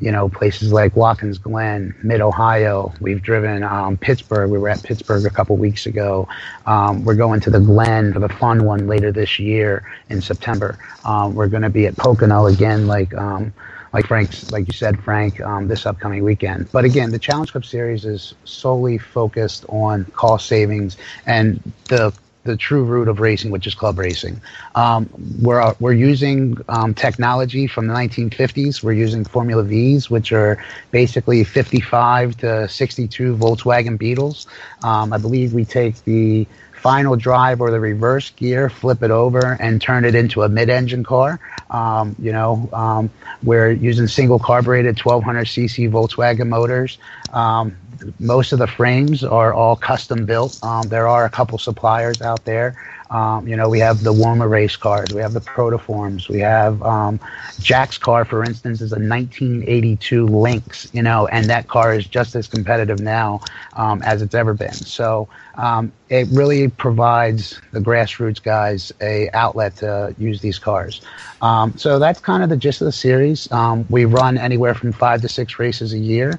you know, places like Watkins Glen, Mid Ohio. We've driven um, Pittsburgh. We were at Pittsburgh a couple weeks ago. Um, we're going to the Glen for the fun one later this year in September. Um, we're going to be at Pocono again, like um, like Frank's, like you said, Frank, um, this upcoming weekend. But again, the Challenge Cup Series is solely focused on cost savings and the the true root of racing, which is club racing. Um, we're uh, we're using um, technology from the 1950s. We're using Formula V's, which are basically 55 to 62 Volkswagen Beetles. Um, I believe we take the final drive or the reverse gear, flip it over, and turn it into a mid-engine car. Um, you know, um, we're using single carbureted 1200cc Volkswagen motors. Um, most of the frames are all custom built. Um, there are a couple suppliers out there. Um, you know, we have the Womer race cars, we have the Protoforms, we have um, Jack's car, for instance, is a 1982 Lynx. You know, and that car is just as competitive now um, as it's ever been. So um, it really provides the grassroots guys a outlet to use these cars. Um, so that's kind of the gist of the series. Um, we run anywhere from five to six races a year.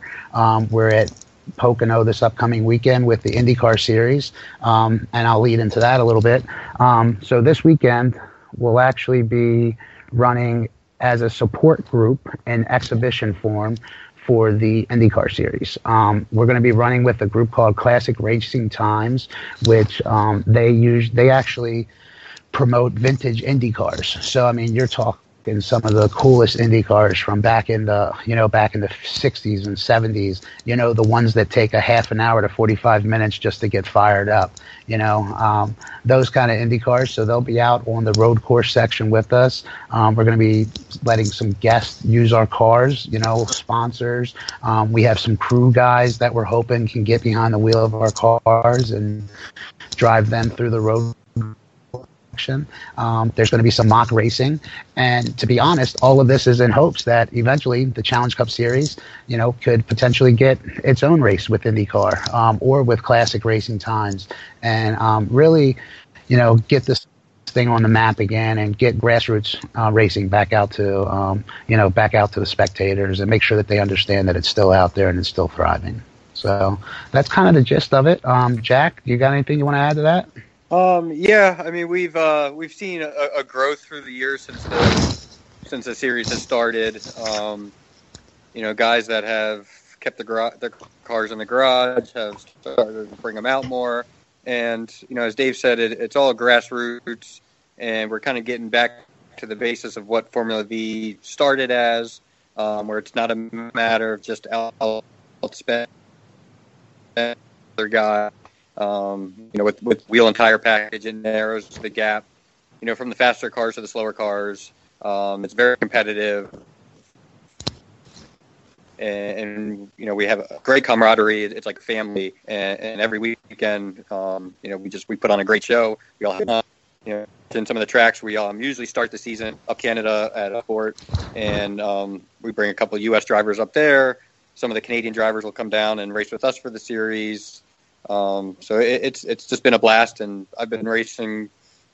We're at Pocono this upcoming weekend with the IndyCar series, um, and I'll lead into that a little bit. Um, so this weekend we'll actually be running as a support group in exhibition form for the IndyCar series. Um, we're going to be running with a group called Classic Racing Times, which um, they use. They actually promote vintage Indy cars. So I mean, you're talking some of the coolest Indy cars from back in the you know back in the 60s and 70s. You know, the ones that take a half an hour to 45 minutes just to get fired up. You know, um, those kind of Indy cars. So they'll be out on the road course section with us. Um, we're going to be letting some guests use our cars. You know, sponsors. Um, we have some crew guys that we're hoping can get behind the wheel of our cars and drive them through the road action. Um, there's going to be some mock racing, and to be honest, all of this is in hopes that eventually the Challenge Cup Series, you know, could potentially get its own race with IndyCar um, or with Classic Racing Times, and um, really, you know, get this thing on the map again and get grassroots uh, racing back out to um, you know back out to the spectators and make sure that they understand that it's still out there and it's still thriving. So that's kind of the gist of it. Um, Jack, you got anything you want to add to that? Um, yeah, I mean we've uh, we've seen a, a growth through the years since the since the series has started. Um, you know, guys that have kept the their cars in the garage have started to bring them out more, and you know, as Dave said, it, it's all grassroots, and we're kind of getting back to the basis of what Formula V started as, um, where it's not a matter of just out spend other guy um, you know, with, with wheel and tire package, it narrows the gap. You know, from the faster cars to the slower cars, um, it's very competitive. And, and, you know, we have a great camaraderie. It's like family. And, and every weekend, um, you know, we just we put on a great show. We all have, you know, in some of the tracks, we um, usually start the season up Canada at a port, and um, we bring a couple U.S. drivers up there. Some of the Canadian drivers will come down and race with us for the series. Um, so it, it's it's just been a blast, and I've been racing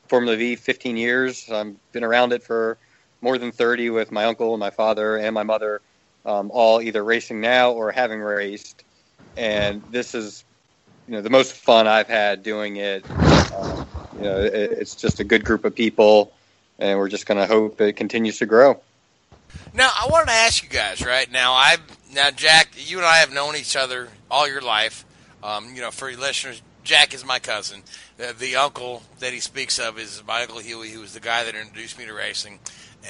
Formula V 15 years. I've been around it for more than 30 with my uncle, and my father, and my mother, um, all either racing now or having raced. And this is, you know, the most fun I've had doing it. Um, you know, it, it's just a good group of people, and we're just going to hope it continues to grow. Now, I wanted to ask you guys, right now, I've now Jack, you and I have known each other all your life. Um, you know, for listeners, Jack is my cousin. Uh, the uncle that he speaks of is my uncle Huey, who was the guy that introduced me to racing,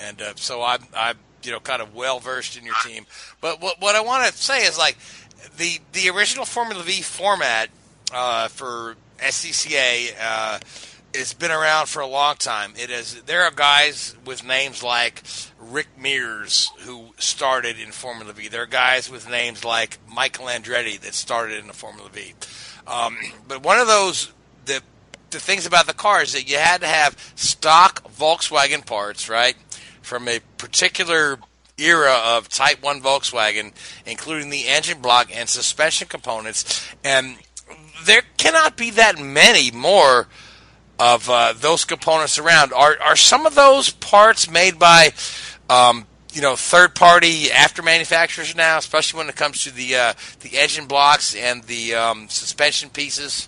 and uh, so I'm, I'm, you know, kind of well versed in your team. But what what I want to say is like the the original Formula V format uh, for SCCA. It's been around for a long time. It is. There are guys with names like Rick Mears who started in Formula V. There are guys with names like Michael Andretti that started in the Formula V. Um, but one of those the the things about the car is that you had to have stock Volkswagen parts, right, from a particular era of Type One Volkswagen, including the engine block and suspension components, and there cannot be that many more of uh, those components around. Are are some of those parts made by um, you know third party after manufacturers now, especially when it comes to the uh, the engine blocks and the um, suspension pieces?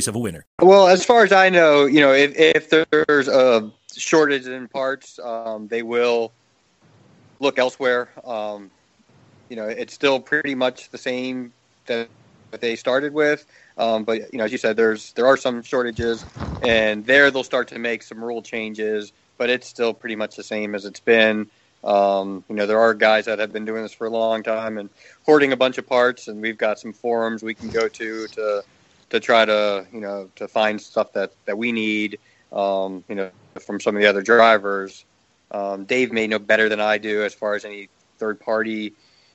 of a winner. Well, as far as I know, you know, if, if there's a shortage in parts, um, they will look elsewhere. Um, you know, it's still pretty much the same that that they started with. Um, but you know, as you said, there's there are some shortages, and there they'll start to make some rule changes. But it's still pretty much the same as it's been. Um, you know, there are guys that have been doing this for a long time and hoarding a bunch of parts, and we've got some forums we can go to to to try to you know to find stuff that that we need. Um, you know, from some of the other drivers. Um, Dave may know better than I do as far as any third party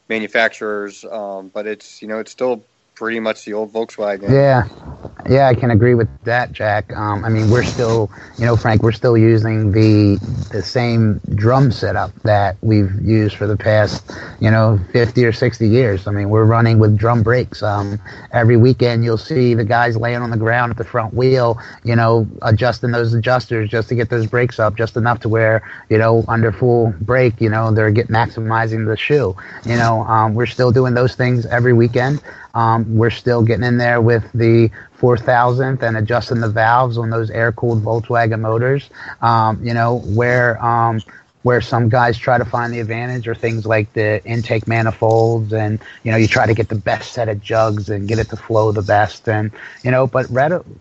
manufacturers, um, but it's you know it's still pretty much the old Volkswagen. Yeah, yeah, I can agree with that, Jack. Um, I mean, we're still, you know, Frank, we're still using the the same drum setup that we've used for the past, you know, fifty or sixty years. I mean, we're running with drum brakes. Um, every weekend, you'll see the guys laying on the ground at the front wheel, you know, adjusting those adjusters just to get those brakes up just enough to where, you know, under full brake, you know, they're get maximizing the shoe. You know, um, we're still doing those things every weekend. Um, we're still getting in there with the 4000th and adjusting the valves on those air-cooled Volkswagen motors. Um, you know, where um, where some guys try to find the advantage or things like the intake manifolds and you know you try to get the best set of jugs and get it to flow the best and you know but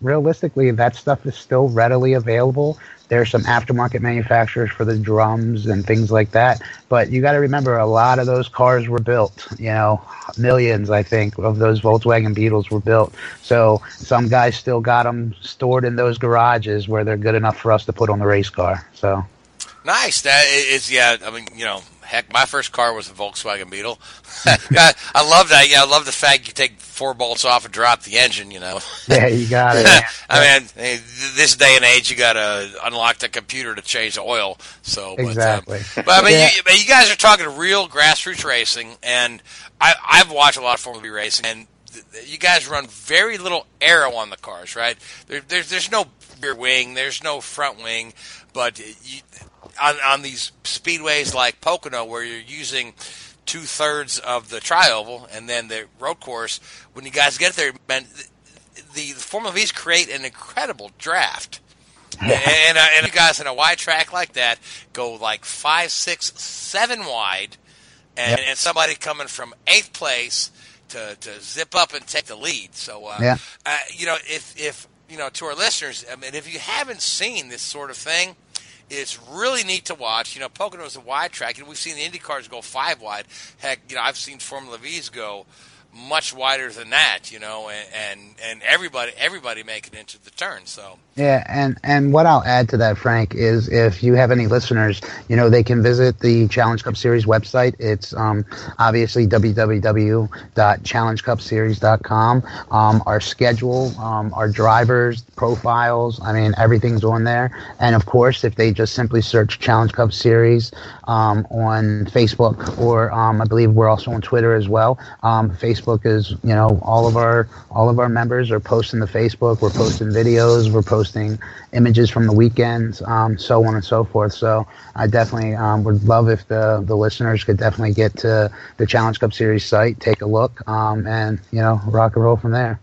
realistically that stuff is still readily available there's some aftermarket manufacturers for the drums and things like that but you got to remember a lot of those cars were built you know millions i think of those volkswagen beetles were built so some guys still got them stored in those garages where they're good enough for us to put on the race car so Nice. That is, yeah. I mean, you know, heck, my first car was a Volkswagen Beetle. [LAUGHS] I, I love that. Yeah, I love the fact you take four bolts off and drop the engine. You know. [LAUGHS] yeah you got it [LAUGHS] I mean, this day and age, you got to unlock the computer to change the oil. So, but, um, exactly but I mean, Yeah. you, you guys are talking real grassroots racing, and I, I've watched a lot of Formula V racing, and you guys run very little aero on the cars, right? There, there's there's no rear wing, there's no front wing, but you, on on these speedways like Pocono, where you're using two thirds of the trioval and then the road course, when you guys get there, man, the, the Formula V's create an incredible draft. [LAUGHS] and, uh, and you guys in a wide track like that go like five, six, seven wide, and, and somebody coming from eighth place to, to zip up and take the lead. So, uh, Yeah. uh, you know, if if you know to our listeners, I mean, if you haven't seen this sort of thing, it's really neat to watch. You know, Pocono's a wide track, and we've seen the Indy cars go five wide. Heck, you know, I've seen Formula V's go much wider than that. You know, and and, and everybody everybody make it into the turn. So. Yeah, and and what I'll add to that, Frank, is if you have any listeners, you know, they can visit the Challenge Cup Series website. It's um, obviously www.challengecupseries.com. Um, our schedule, um, our drivers, profiles, I mean, everything's on there. And of course, if they just simply search Challenge Cup Series um, on Facebook, or um, I believe we're also on Twitter as well. Um, Facebook is, you know, all of our all of our members are posting the Facebook. We're posting videos. We're posting images from the weekends, um, so on and so forth. So I definitely um, would love if the the listeners could definitely get to the Challenge Cup Series site, take a look, um, and you know, rock and roll from there.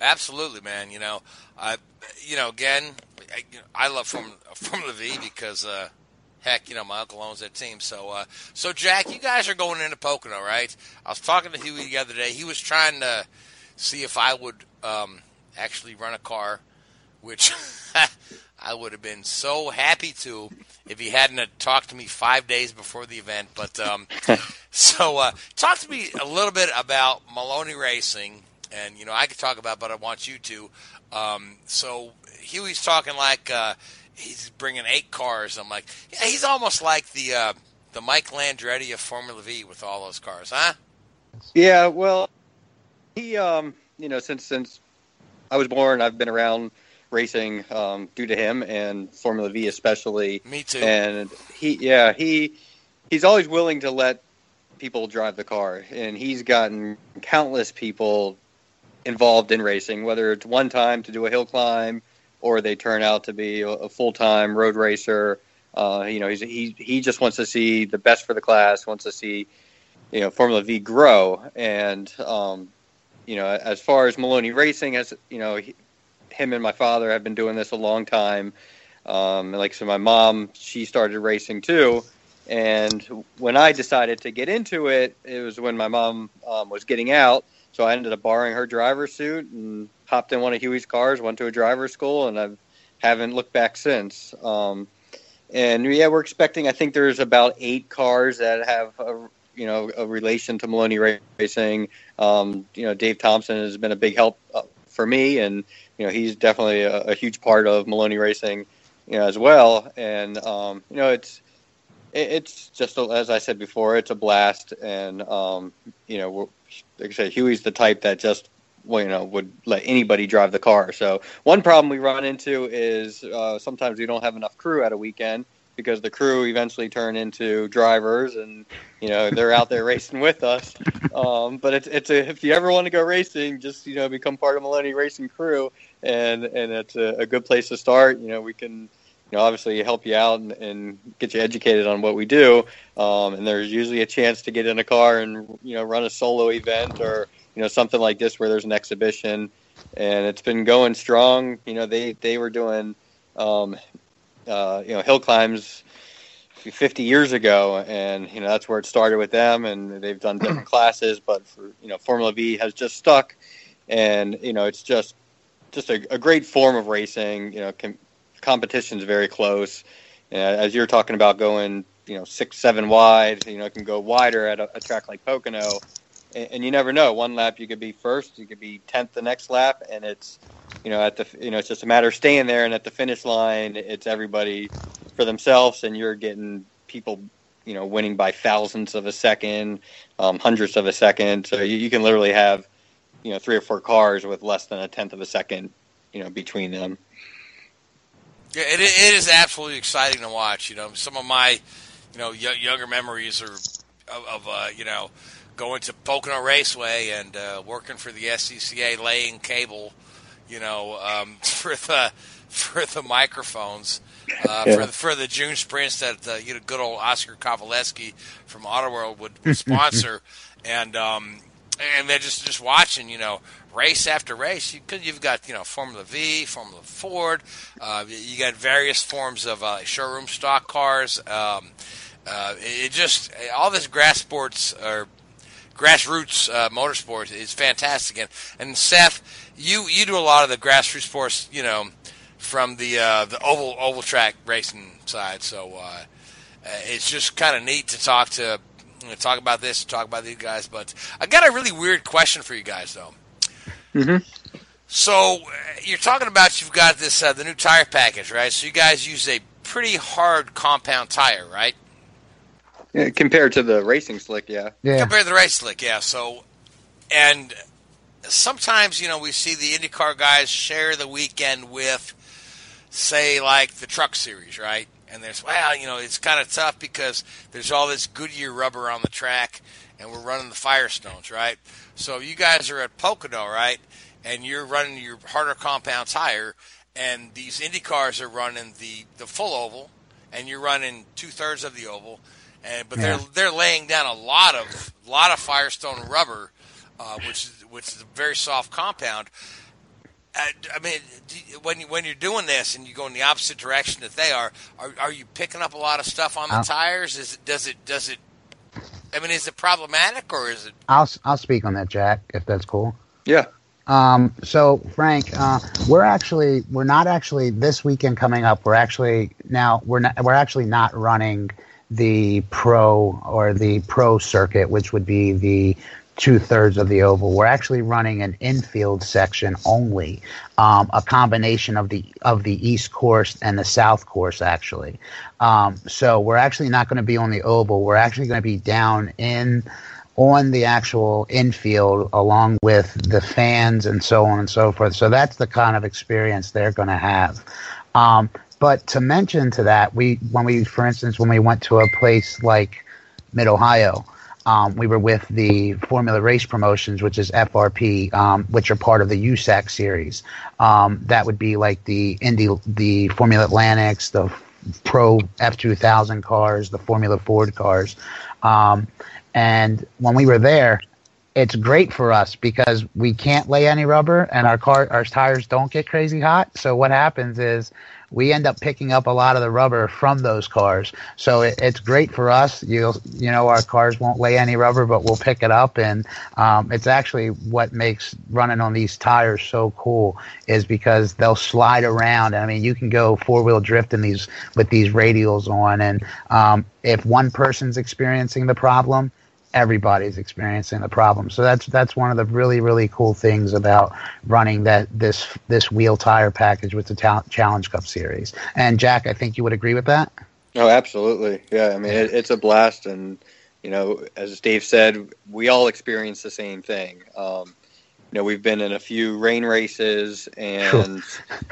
Absolutely, man. You know, I, you know, again, I, you know, I love Formula, Formula V because, uh, heck, you know, my uncle owns that team. So, uh, so Jack, you guys are going into Pocono, right? I was talking to Huey the other day. He was trying to see if I would um, actually run a car, which [LAUGHS] I would have been so happy to if he hadn't talked to me five days before the event. But um, [LAUGHS] so, uh, talk to me a little bit about Maloney Racing, and you know I could talk about, but I want you to. Um, so Huey's talking like uh, he's bringing eight cars. I'm like, yeah, he's almost like the uh, the Michael Andretti of Formula V with all those cars, huh? Yeah, well, he, um, you know, since since I was born, I've been around racing um, due to him and Formula V especially. Me too. And he, yeah, he he's always willing to let people drive the car, and he's gotten countless people involved in racing, whether it's one time to do a hill climb or they turn out to be a, full time road racer. Uh, you know, he's, he he just wants to see the best for the class, wants to see you know Formula V grow, and um, you know as far as Maloney Racing, as you know, he, him and my father have been doing this a long time. Um, like so, my mom she started racing too, and when I decided to get into it, it was when my mom um, was getting out. So I ended up borrowing her driver's suit and hopped in one of Huey's cars, went to a driver's school, and I haven't looked back since. Um, and yeah, we're expecting. I think there's about eight cars that have a you know a relation to Maloney Racing. Um, you know, Dave Thompson has been a big help uh, for me, and you know he's definitely a, a huge part of Maloney Racing, you know, as well. And um, you know, it's it, it's just a, as I said before, it's a blast, and um, you know, like I said, Huey's the type that just well, you know would let anybody drive the car. So one problem we run into is uh, sometimes we don't have enough crew at a weekend because the crew eventually turn into drivers, and you know they're out there [LAUGHS] racing with us. Um, but it's it's a if you ever want to go racing, just you know become part of Maloney Racing crew, and and it's a, a good place to start. You know we can you know, obviously help you out and, and get you educated on what we do. Um, and there's usually a chance to get in a car and you know run a solo event or you know something like this where there's an exhibition. And it's been going strong. You know, they they were doing um, uh, you know hill climbs 50 years ago, and you know that's where it started with them. And they've done different [CLEARS THROAT] classes, but for you know Formula V has just stuck, and you know it's just just a, a great form of racing. You know, com- competition's very close. Uh, as you're talking about going, you know, six, seven wide, you know, it can go wider at a, a track like Pocono. And, you never know. One lap you could be first, you could be tenth the next lap, and it's, you know, at the, you know, it's just a matter of staying there. And at the finish line, it's everybody for themselves, and you're getting people, you know, winning by thousands of a second, um, hundredths of a second. So you, you can literally have, you know, three or four cars with less than a tenth of a second, you know, between them. Yeah, it, it is absolutely exciting to watch. You know, some of my, you know, y- younger memories are of, of uh, you know, going to Pocono Raceway and uh, working for the SCCA, laying cable, you know, um, [LAUGHS] for the for the microphones. Uh, Yeah. for the for the June sprints that uh, you know good old Oscar Koveleski from Autoworld would, would [LAUGHS] sponsor, and um, and then just just watching you know race after race. You could you've got you know Formula V, Formula Ford. Uh, you got various forms of uh, showroom stock cars. Um, uh, it just all this grass sports or grassroots uh, motorsport is fantastic. And, and Seth, you you do a lot of the grassroots sports, you know, from the uh, the oval oval track racing side. So uh, uh, it's just kind of neat to talk to you know, talk about this, talk about these guys. But I got a really weird question for you guys though. Mm-hmm. So uh, you're talking about you've got this uh, the new tire package, right? So you guys use a pretty hard compound tire, right? Yeah, compared to the racing slick, yeah. Compared to the race slick, yeah. So, and sometimes you know we see the IndyCar guys share the weekend with, say, like the Truck Series, right? And there's well, you know, it's kind of tough because there's all this Goodyear rubber on the track, and we're running the Firestones, right? So you guys are at Pocono, right? And you're running your harder compound tire, and these Indy cars are running the the full oval, and you're running two thirds of the oval, and but Yeah. they're they're laying down a lot of lot of Firestone rubber, uh, which is which is a very soft compound. Uh, I mean, you- when you, when you're doing this and you go in the opposite direction that they are, are are you picking up a lot of stuff on the Uh, tires? Is it does it does it? I mean, is it problematic or is it? I'll I'll speak on that, Jack, if that's cool. Yeah. Um, so Frank, uh, we're actually we're not actually this weekend coming up. We're actually now we're not we're actually not running the pro or the pro circuit, which would be the two thirds of the oval. We're actually running an infield section only, um, a combination of the of the east course and the south course actually. Um, so we're actually not going to be on the oval. We're actually going to be down in on the actual infield along with the fans and so on and so forth. So that's the kind of experience they're going to have. Um, but to mention to that, we when we, for instance, when we went to a place like Mid Ohio, um, we were with the Formula Race Promotions, which is FRP, um, which are part of the USAC series. Um, that would be like the Indy, the Formula Atlantics, the Pro F2000 cars, the Formula Ford cars. Um, and when we were there, it's great for us because we can't lay any rubber and our car our tires don't get crazy hot. So what happens is we end up picking up a lot of the rubber from those cars. So it, it's great for us. You you know our cars won't lay any rubber, but we'll pick it up, and um, it's actually what makes running on these tires so cool is because they'll slide around. I mean, you can go four wheel drift in these with these radials on, and um, if one person's experiencing the problem everybody's experiencing the problem. So that's that's one of the really really cool things about running that this this wheel tire package with the ta- Challenge Cup series. And Jack, I think you would agree with that. Oh, absolutely. Yeah, I mean, it, it's a blast, and you know, as Dave said, we all experience the same thing. Um, you know, we've been in a few rain races, [LAUGHS] and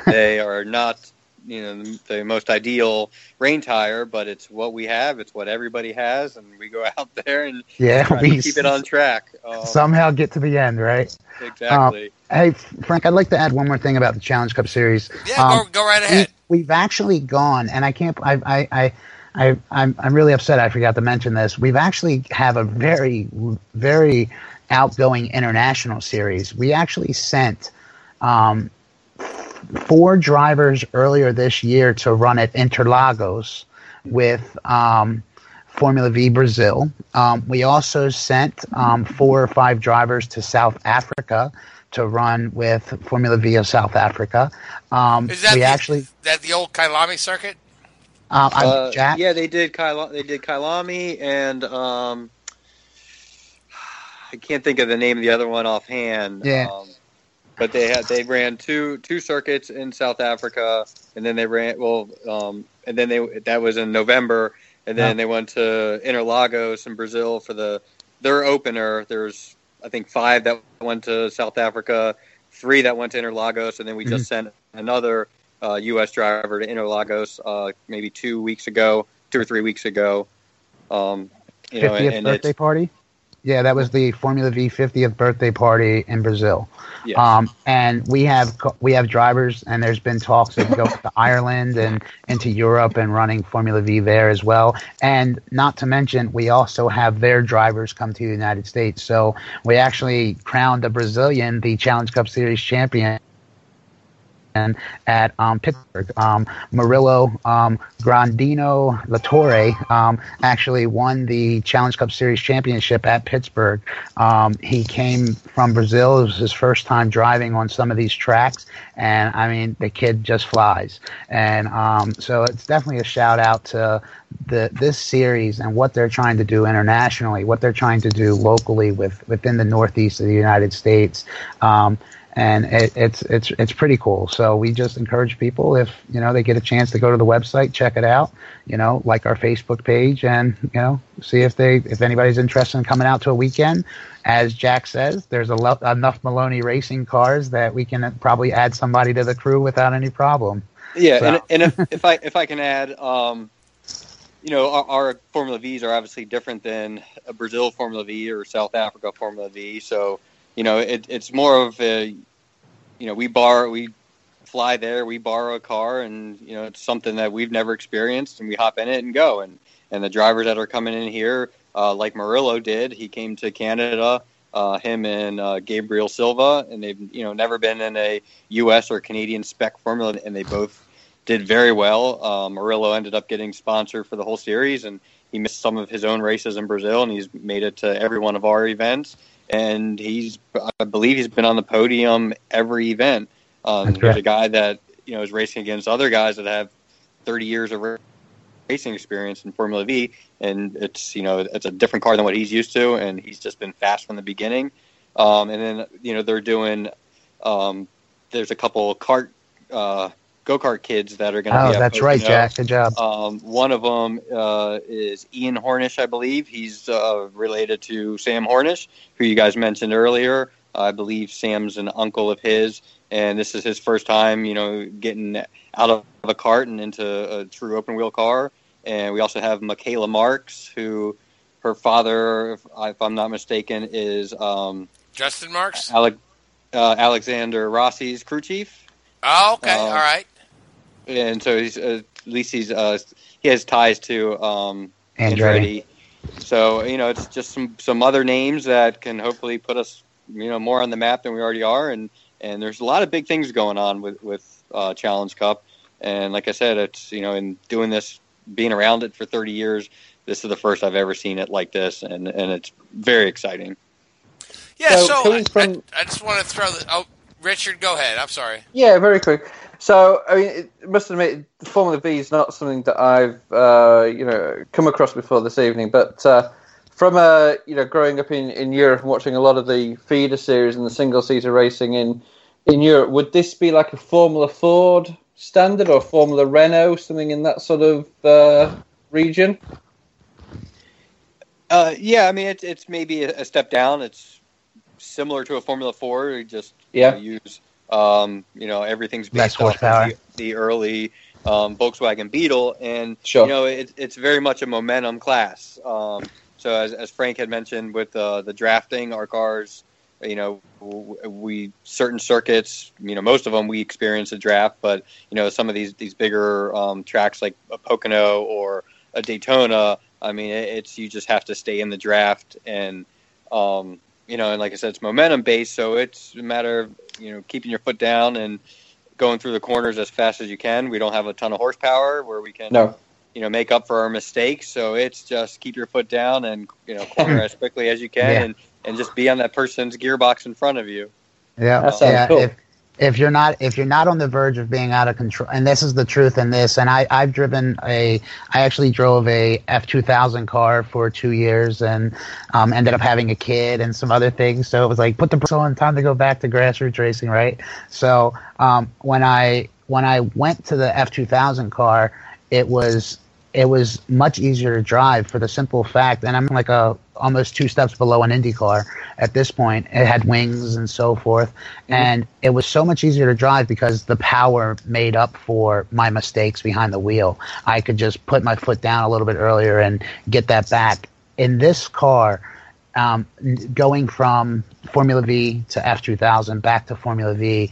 they are not, you know, the most ideal rain tire, but it's what we have. It's what everybody has, and we go [LAUGHS] out there and Yeah, try we to keep it on track. Um, Somehow get to the end, right? exactly. Um, hey, Frank, I'd like to add one more thing about the Challenge Cup Series. Yeah, Um, go, go right ahead. We, we've actually gone, and I can't. I, I, I, I, I'm, I'm really upset. I forgot to mention this. We've actually have a very, very outgoing international series. We actually sent um, four drivers earlier this year to run at Interlagos with. Um, Formula V Brazil. Um, we also sent um, four or five drivers to South Africa to run with Formula V of South Africa. Um, Is that we the, actually, that the old Kyalami circuit? um, I- Uh, Jack, yeah, they did Kaila, they did Kyalami and um, I can't think of the name of the other one offhand. Yeah. Um, but they had they ran two two circuits in South Africa, and then they ran well, um, and then they that was in November, and then Yeah. they went to Interlagos in Brazil for the their opener. There's I think five that went to South Africa, three that went to Interlagos, and then we just sent another uh, U.S. driver to Interlagos uh, maybe two weeks ago, two or three weeks ago. Um, you know, 50th and birthday party. Yeah, that was the Formula V 50th birthday party in Brazil. Yes. Um, and we have we have drivers, and there's been talks of going to [LAUGHS] Ireland and into Europe and running Formula V there as well. And not to mention, we also have their drivers come to the United States. So we actually crowned a Brazilian the Challenge Cup Series champion at um, Pittsburgh. Um, Murillo um, Grandino Latore um, actually won the Challenge Cup Series championship at Pittsburgh. Um, he came from Brazil. It was his first time driving on some of these tracks, and I mean, the kid just flies. And so it's definitely a shout out to the this series and what they're trying to do internationally, what they're trying to do locally with within the Northeast of the United States. Um, and it, it's it's it's pretty cool. So we just encourage people if you know they get a chance to go to the website, check it out. You know, like our Facebook page, and you know, see if they if anybody's interested in coming out to a weekend. As Jack says, there's a lo- enough Maloney racing cars that we can probably add somebody to the crew without any problem. Yeah, So- and, and if, if I if I can add, um, you know, our, our Formula V's are obviously different than a Brazil Formula V or South Africa Formula V. So, you know, it, it's more of a, you know, we borrow, we fly there, we borrow a car, and you know, it's something that we've never experienced, and we hop in it and go. And and the drivers that are coming in here, uh, like Murillo did, he came to Canada. Uh, him and uh, Gabriel Silva, and they've you know never been in a U.S. or Canadian spec formula, and they both did very well. Uh, Murillo ended up getting sponsored for the whole series, and he missed some of his own races in Brazil, and he's made it to every one of our events. And he's, I believe, he's been on the podium every event. Um, he's a guy that you know is racing against other guys that have 30 years of racing experience in Formula V, and it's you know it's a different car than what he's used to, and he's just been fast from the beginning. Um, and then you know they're doing. Um, there's a couple kart uh, go kart kids that are going to Oh, be. at that's right, Pocono. Jack. Good job. Um, one of them uh, is Ian Hornish, I believe. He's uh, related to Sam Hornish, who you guys mentioned earlier. I believe Sam's an uncle of his, and this is his first time, you know, getting out of a cart and into a true open wheel car. And we also have Michaela Marks, who her father, if, if I'm not mistaken, is um, Justin Marks? Alec, uh, Alexander Rossi's crew chief. Oh, okay. Uh, All right. and so he's uh, at least he's uh, he has ties to um, Andretti. So you know, it's just some some other names that can hopefully put us you know more on the map than we already are, and and there's a lot of big things going on with with uh, Challenge Cup, and like I said, it's you know in doing this, being around it for 30 years, this is the first I've ever seen it like this, and and it's very exciting. Yeah, So, so, I, from- I, I just want to throw the. Oh, Richard, go ahead. I'm sorry. Yeah, very quick. So, I mean, it must admit, Formula V is not something that I've, uh, you know, come across before this evening. But uh, from, uh, you know, growing up in, in Europe and watching a lot of the feeder series and the single seater racing in in Europe, would this be like a Formula Ford standard or Formula Renault, something in that sort of uh, region? Uh, yeah, I mean it's it's maybe a, a step down. It's similar to a Formula Four. You just you know, use um, you know everything's based off horsepower. the, the early um, Volkswagen Beetle, and Sure. you know it, it's very much a momentum class. Um, so as, as Frank had mentioned with uh, the drafting, our cars, you know, we certain circuits, you know, most of them we experience a draft, but you know some of these these bigger um, tracks like a Pocono or a Daytona. I mean, it's you just have to stay in the draft, and um, you know, and like I said, it's momentum based, so it's a matter of you know keeping your foot down and going through the corners as fast as you can. We don't have a ton of horsepower where we can No. you know make up for our mistakes, so it's just keep your foot down and you know corner as quickly as you can, Yeah. and and just be on that person's gearbox in front of you. Yeah, That sounds yeah. cool. If if you're not if you're not on the verge of being out of control, and this is the truth in this, and I I've driven a I actually drove a F two thousand car for two years and um, ended up having a kid and some other things. So it was like put the brakes on, time to go back to grassroots racing, right? So um, when I when I went to the F two thousand car, it was it was much easier to drive for the simple fact, and I'm like a almost two steps below an Indy car at this point. It had wings and so forth, and it was so much easier to drive because the power made up for my mistakes behind the wheel. I could just put my foot down a little bit earlier and get that back. In this car, um, going from Formula V to F2000 back to Formula V,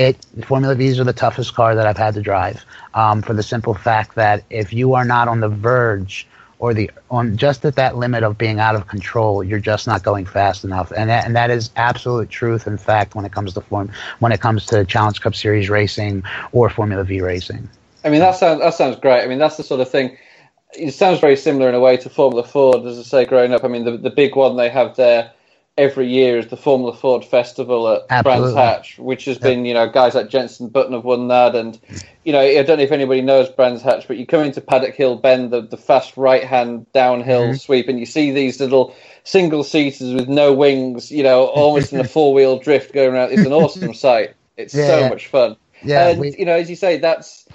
it Formula V's are the toughest car that I've had to drive. Um, for the simple fact that if you are not on the verge or the on just at that limit of being out of control, you're just not going fast enough, and that, and that is absolute truth and fact when it comes to form when it comes to Challenge Cup Series racing or Formula V racing. I mean, that sounds that sounds great. I mean, that's the sort of thing. It sounds very similar in a way to Formula Ford. As I say, growing up, I mean, the the big one they have there every year is the Formula Ford Festival at Brands Hatch, which has been, you know, guys like Jensen Button have won that, and you know, I don't know if anybody knows Brands Hatch, but you come into Paddock Hill Bend, the, the fast right hand downhill Mhm. sweep, and you see these little single seaters with no wings, you know, almost in a [LAUGHS] four wheel drift going around. It's an awesome [LAUGHS] sight. It's Yeah, so yeah. much fun. Yeah, and we- you know, as you say, that's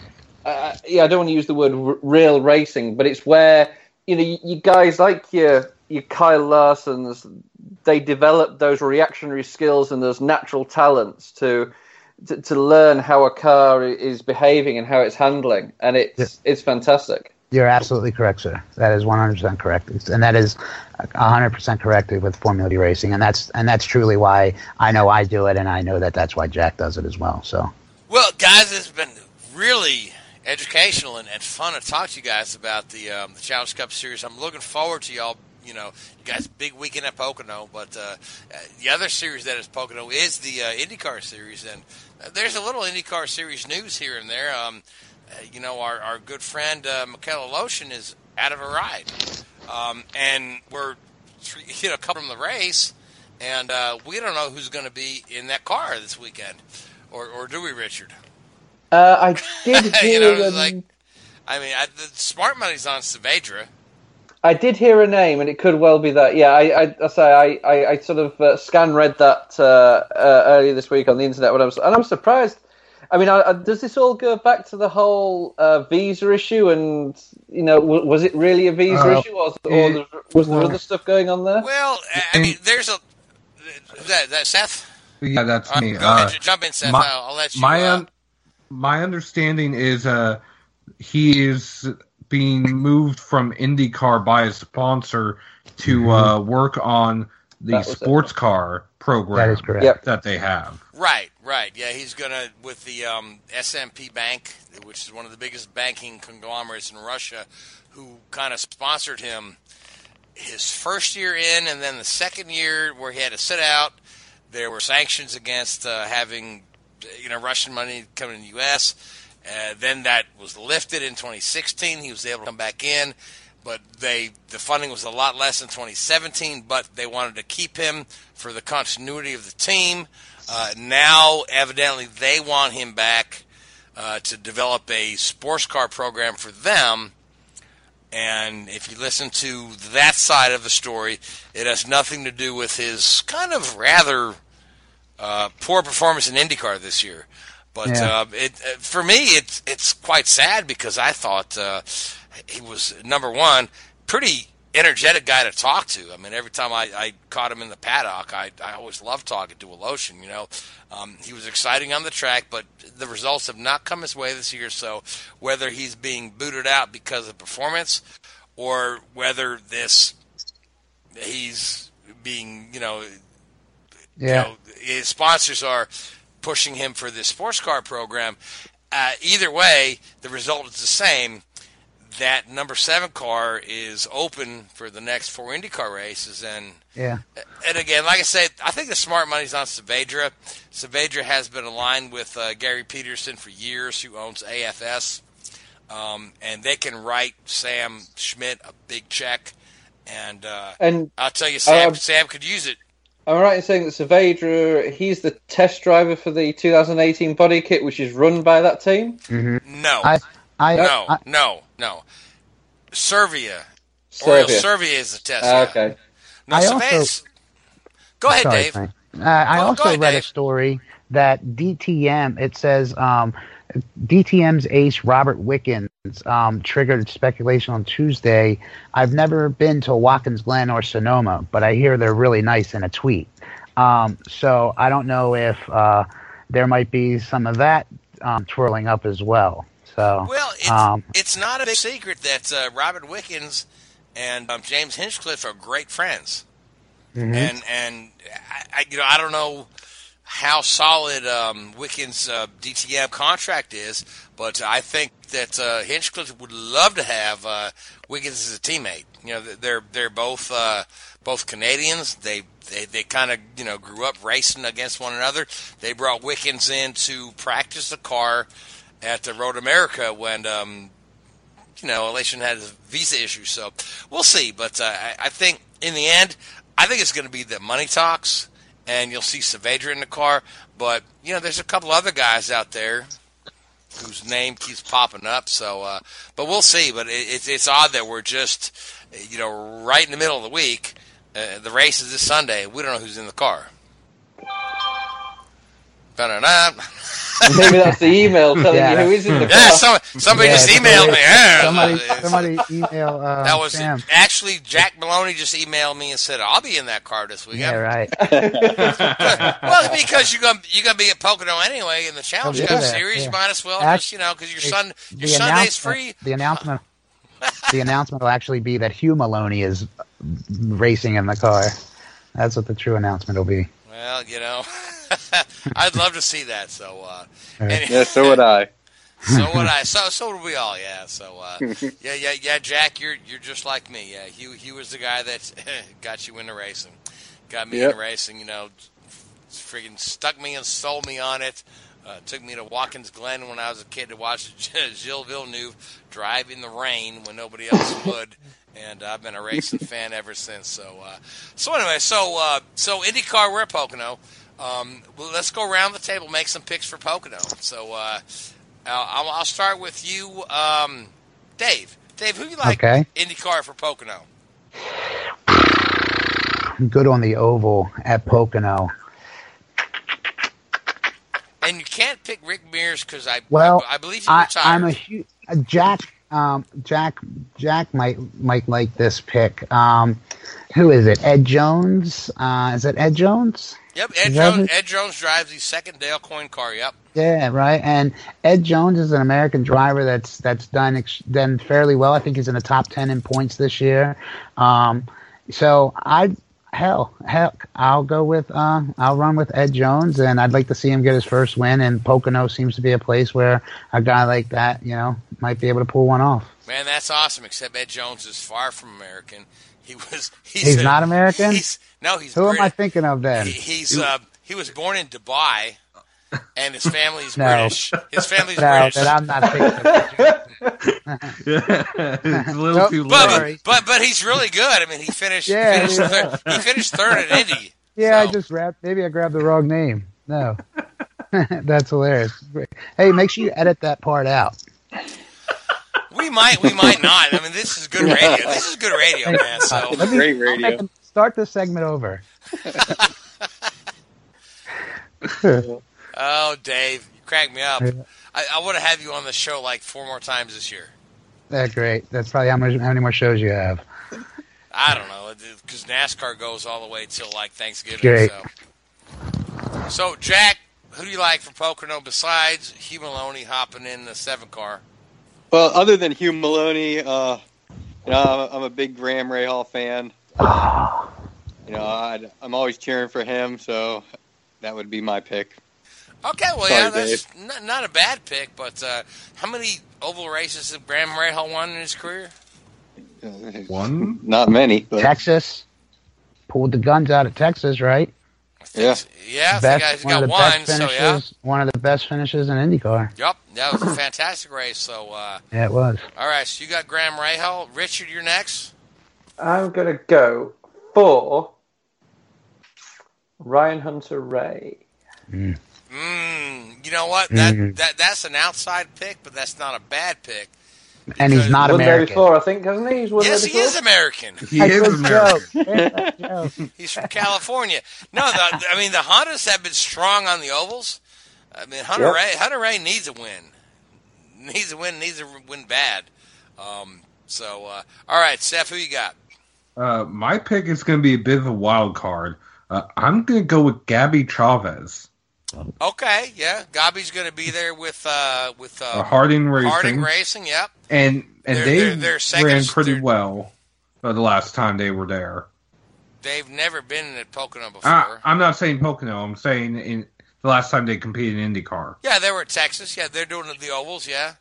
uh, yeah. I don't want to use the word r- real racing, but it's where you know you, you guys like your your Kyle Larsons, they develop those reactionary skills and those natural talents to. To, to learn how a car is behaving and how it's handling, and it's it's fantastic. You're absolutely correct, sir. That is 100% correct, and that is 100% correct with Formula V racing, and that's and that's truly why I know I do it, and I know that that's why Jack does it as well. So. Well, guys, it's been really educational and, and fun to talk to you guys about the um, the Challenge Cup series. I'm looking forward to y'all. You know, you guys, big weekend at Pocono, but uh, the other series that is Pocono is the uh, IndyCar series, and uh, there's a little IndyCar series news here and there. Um, uh, you know, our, our good friend uh, Mikhail Aleshin is out of a ride, um, and we're [LAUGHS] you know couple from the race, and uh, we don't know who's going to be in that car this weekend, or or do we, Richard? Uh, I did hear. [LAUGHS] you know, like, I mean, I, the smart money's on Saavedra. I did hear a name, and it could well be that. Yeah, I, I, I say I, I, I sort of uh, scan read that uh, uh, earlier this week on the internet, when I was, and I'm surprised. I mean, I, I, does this all go back to the whole uh, visa issue? And you know, w- was it really a visa Uh, issue, or, or it- was there well- other stuff going on there? Well, I- I mean, there's a that, that Seth. Yeah, that's Uh, me. go ahead, Uh, j- jump in, Seth. my- I'll, I'll let you. my uh, un- my understanding is uh he is being moved from IndyCar by a sponsor to uh, work on the That was it. sports car program That is correct. Yep. that they have. Right, right. Yeah, he's gonna with the um, SMP Bank, which is one of the biggest banking conglomerates in Russia, who kind of sponsored him his first year in, and then the second year where he had to sit out. There were sanctions against uh, having, you know, Russian money coming to the U.S. Uh, then that was lifted in 2016. He was able to come back in, but they the funding was a lot less in 2017. But they wanted to keep him for the continuity of the team. Uh, now, evidently, they want him back uh, to develop a sports car program for them. And if you listen to that side of the story, it has nothing to do with his kind of rather uh, poor performance in IndyCar this year. But Yeah. uh, it for me, it's it's quite sad because I thought, uh, he was number one, pretty energetic guy to talk to. I mean, every time I, I caught him in the paddock, I, I always loved talking to Aleshin. You know, um, he was exciting on the track, but the results have not come his way this year. So whether he's being booted out because of performance, or whether this he's being, you know, Yeah. you know, his sponsors are pushing him for this sports car program. Uh, either way, the result is the same. That number seven car is open for the next four IndyCar races, and Yeah. and again, like I said, I think the smart money's on Saavedra. Saavedra has been aligned with uh, Gary Peterson for years, who owns AFS, um, and they can write Sam Schmidt a big check. And uh, And I'll tell you, Sam, um, Sam could use it. Am I right in saying that Saavedra, he's the test driver for the 2018 body kit, which is run by that team? Mm-hmm. No, I, I, no, I- no, no. Servia, Oriol Servia. Servia is the test. Yeah. okay. No, I Saavedra- also- Go ahead, Sorry, Dave. Uh, I Go- go also ahead, read Dave. a story that DTM. It says um, DTM's ace Robert Wickens um, triggered speculation on Tuesday. I've never been to Watkins Glen or Sonoma, but I hear they're really nice in a tweet. Um, so I don't know if uh, there might be some of that um, twirling up as well. So Well, it's, um, it's not a big secret that uh, Robert Wickens and um, James Hinchcliffe are great friends, mhm. and and I, I, you know I don't know how solid um, Wickens' uh, DTM contract is, but I think that uh, Hinchcliffe would love to have uh, Wiggins as a teammate. You know, they're they're both uh, both Canadians. They they, they kind of you know grew up racing against one another. They brought Wickens in to practice the car at the Road America when um, you know Aleshin had visa issue. So we'll see. But uh, I, I think in the end, I think it's going to be the money talks, and you'll see Saavedra in the car. But you know, there's a couple other guys out there whose name keeps popping up. So, uh, but we'll see. But it, it's it's odd that we're just you know right in the middle of the week. Uh, the race is this Sunday. We don't know who's in the car. Ba-da-da. [LAUGHS] Maybe that's the email telling Yeah. you who is in the Yeah, car. some, somebody [LAUGHS] Yeah, just emailed me. Yeah, somebody, somebody email uh, that was Sam. actually Jack Maloney just emailed me and said I'll be in that car this weekend. Yeah, right. [LAUGHS] well, because you're gonna you're gonna be at Pocono anyway in the Challenge Oh, Cup yeah, series. yeah. You might as well Act- just you know because your son your the Sunday's free. The announcement, the announcement will actually be that Hugh Maloney is racing in the car. That's what the true announcement will be. Well, you know, [LAUGHS] I'd love to see that. So, uh, Right. any- Yeah, so would I. [LAUGHS] so would I. So so would we all. Yeah. So uh, [LAUGHS] yeah, yeah, yeah. Jack, you're you're just like me. Yeah, Hugh Hugh was the guy that got you into racing, got me Yep. into racing. You know, freaking stuck me and sold me on it. Uh, took me to Watkins Glen when I was a kid to watch Gilles Villeneuve drive in the rain when nobody else would, and I've been a racing [LAUGHS] fan ever since. So, uh, so anyway, so uh, so IndyCar, we're at Pocono. Um, well, let's go around the table, make some picks for Pocono. So, uh, I'll, I'll start with you, um, Dave. Dave, who you like Okay. IndyCar for Pocono? [SIGHS] Good on the oval at Pocono. And you can't pick Rick Mears because I, Well, I, I believe he I, retired. I'm a huge Jack. Um, Jack. Jack might might like this pick. Um, who is it? Ed Jones. Uh, is it Ed Jones? Yep, Ed Jones. Ed Jones drives the second Dale Coyne car. Yep. Yeah, right. And Ed Jones is an American driver that's that's done ex- done fairly well. I think he's in the top ten in points this year. Um, so I hell heck I'll go with uh, I'll run with Ed Jones, and I'd like to see him get his first win. And Pocono seems to be a place where a guy like that, you know, might be able to pull one off. Man, that's awesome. Except Ed Jones is far from American. He was. [LAUGHS] He's, He's a- not American? He's no. He's. Who am I thinking of then? He, he's. Uh, he was born in Dubai, and his family's [LAUGHS] No. British. His family's no, British. that I'm not thinking of. it's [LAUGHS] a little Nope. too but, late. but but he's really good. I mean, he finished. Yeah, he, finished yeah. Third, he finished third at Indy. Yeah, I just grabbed. Maybe I grabbed the wrong name. No, [LAUGHS] that's hilarious. Hey, make sure you edit that part out. We might. We might not. I mean, this is good radio. This is good radio, man. So Let me- Great radio. start this segment over. Oh, Dave, you crack me up. I, I want to have you on the show like four more times this year. That's great. That's probably how, much, how many more shows you have. I don't know because NASCAR goes all the way till like Thanksgiving. Great. So. so Jack, who do you like for Pocono besides Hugh Maloney hopping in the seven car? Well, other than Hugh Maloney, uh, you know, I'm a, I'm a big Graham Rahal fan. You know, I, I'm always cheering for him, so that would be my pick. Okay, well, Sorry, yeah, that's not, not a bad pick. But uh, how many oval races have Graham Rahal won in his career? One? Not many, but Texas pulled the guns out of Texas, right? yeah. Yeah, the Best- guy's one got of the one. best So finishes, yeah, one of the best finishes in IndyCar. yep, that was a fantastic race. So uh, Yeah, it was. all right, so you got Graham Rahal. Richard, you're next. I'm going to go for Ryan Hunter Reay. Mm, you know what? That Mhm. that that's an outside pick, but that's not a bad pick. And he's not won American. before, I think, hasn't he? He's yes, there he is American. [LAUGHS] He is Good American. joke. [LAUGHS] Good joke. He's from California. No, the, I mean the Hondas have been strong on the ovals. I mean Hunter Yep. Ray Hunter Reay needs a win. Needs a win. Needs a win bad. Um, so uh, all right, Steph, who you got? Uh, my pick is going to be a bit of a wild card. Uh, I'm going to go with Gabby Chaves. Okay, yeah, Gabby's going to be there with uh, with uh, Harding Racing. Harding Racing. Yep. And and They're- they they're- they're second- ran pretty well the last time they were there. They've never been at Pocono before. Uh, I'm not saying Pocono. I'm saying in the last time they competed in IndyCar. Yeah, they were at Texas. Yeah, they're doing the ovals. Yeah,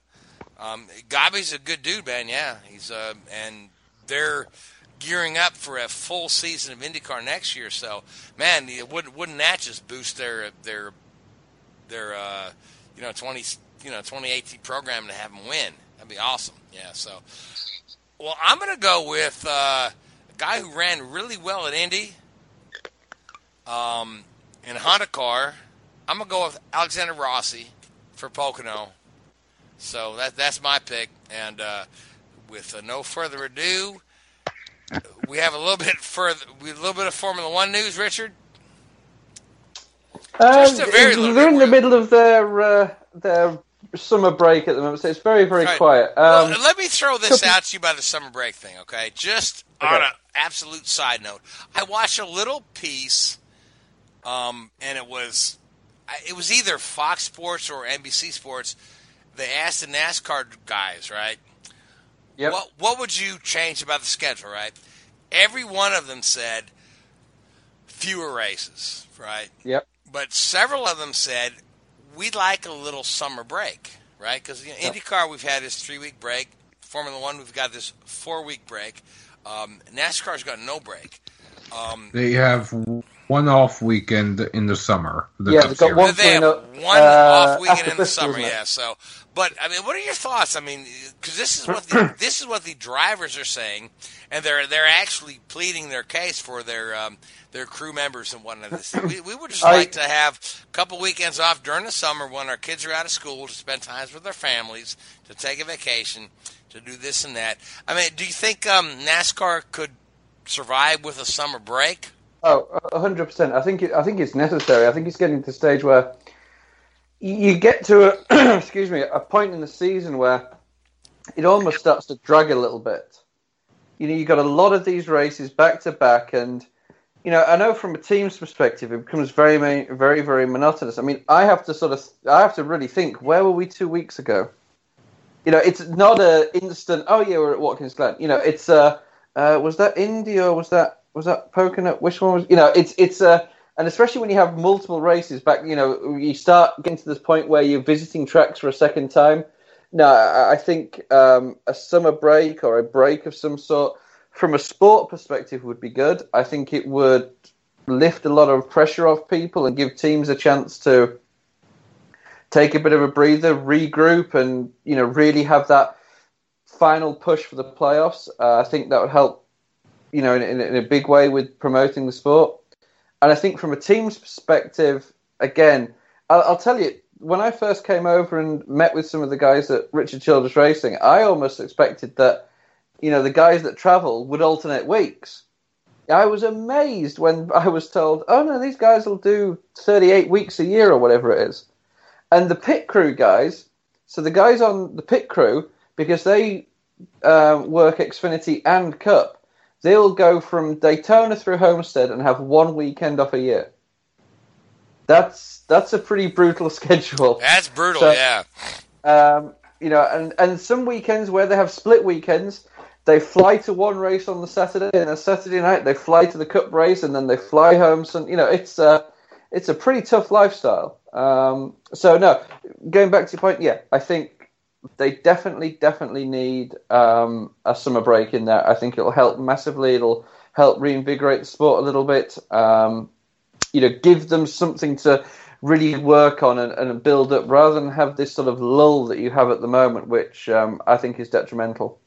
um, Gabi's a good dude, man. Yeah, he's uh, and they're gearing up for a full season of IndyCar next year. So, man, wouldn't wouldn't that just boost their their their uh, you know twenty you know twenty eighteen program to have them win? That'd be awesome. Yeah. So, well, I'm gonna go with uh, a guy who ran really well at Indy. Um, in Honda car, I'm gonna go with Alexander Rossi for Pocono. So that that's my pick. And uh, with uh, no further ado, we have a little bit further, we a little bit of Formula One news, Richard. Just a very Um, little they're in the middle of their uh, their summer break at the moment, so it's very very Right. quiet. Um, well, let me throw this couple- out to you by the summer break thing, okay? Just on Okay. an absolute side note, I watched a little piece, um, and it was it was either Fox Sports or NBC Sports. They asked the NASCAR guys, right? Yep. What what would you change about the schedule, right? Every one of them said fewer races, right? Yep. But several of them said we'd like a little summer break, right? Because you know, IndyCar we've had this three week break. Formula One we've got this four week break. Um, NASCAR's got no break. Um, They have one off weekend in the summer. The Yeah, they've got one they have coming one uh, off weekend in the [LAUGHS] summer, isn't yeah. So, but I mean, what are your thoughts? I mean, because this is what the, [CLEARS THROAT] this is what the drivers are saying, and they're they're actually pleading their case for their um, their crew members and whatnot. We, we would just I- like to have a couple weekends off during the summer when our kids are out of school to spend time with their families, to take a vacation, to do this and that. I mean, do you think um, NASCAR could survive with a summer break? Oh, a hundred percent. I think it, I think it's necessary. I think it's getting to the stage where you get to a [CLEARS THROAT] excuse me a point in the season where it almost starts to drag a little bit. You know, you got a lot of these races back to back, and you know, I know from a team's perspective, it becomes very, very, very monotonous. I mean, I have to sort of, I have to really think, where were we two weeks ago? You know, it's not a instant. Oh yeah, we're at Watkins Glen. You know, it's uh, uh was that India or was that was that Pocono? Which one was? You know, it's it's uh, and especially when you have multiple races back. You know, you start getting to this point where you're visiting tracks for a second time. No, I I think um, a summer break or a break of some sort, from a sport perspective, would be good. I think it would lift a lot of pressure off people and give teams a chance to take a bit of a breather, regroup, and you know really have that final push for the playoffs. Uh, I think that would help, you know, in, in, in a big way with promoting the sport. And I think from a team's perspective, again, I'll, I'll tell you, when I first came over and met with some of the guys at Richard Childress Racing, I almost expected that, you know, the guys that travel would alternate weeks. I was amazed when [LAUGHS] I was told, oh no, these guys will do 38 weeks a year or whatever it is. And the pit crew guys, so the guys on the pit crew, because they um, work Xfinity and Cup, they'll go from Daytona through Homestead and have one weekend off a year. That's that's a pretty brutal [LAUGHS] schedule. That's brutal, So- yeah. Um, you know, and, and some weekends where they have split weekends, they fly to one race on the Saturday, and a Saturday night they fly to the Cup race, and then they fly home. So you know, it's a it's a pretty tough lifestyle. Um, so no, going back to your point, yeah, I think they definitely definitely need um, a summer break in there. I think it'll help massively. It'll help reinvigorate the sport a little bit. Um, you know, give them something to really work on and, and build up rather than have this sort of lull that you have at the moment, which um, I think is detrimental.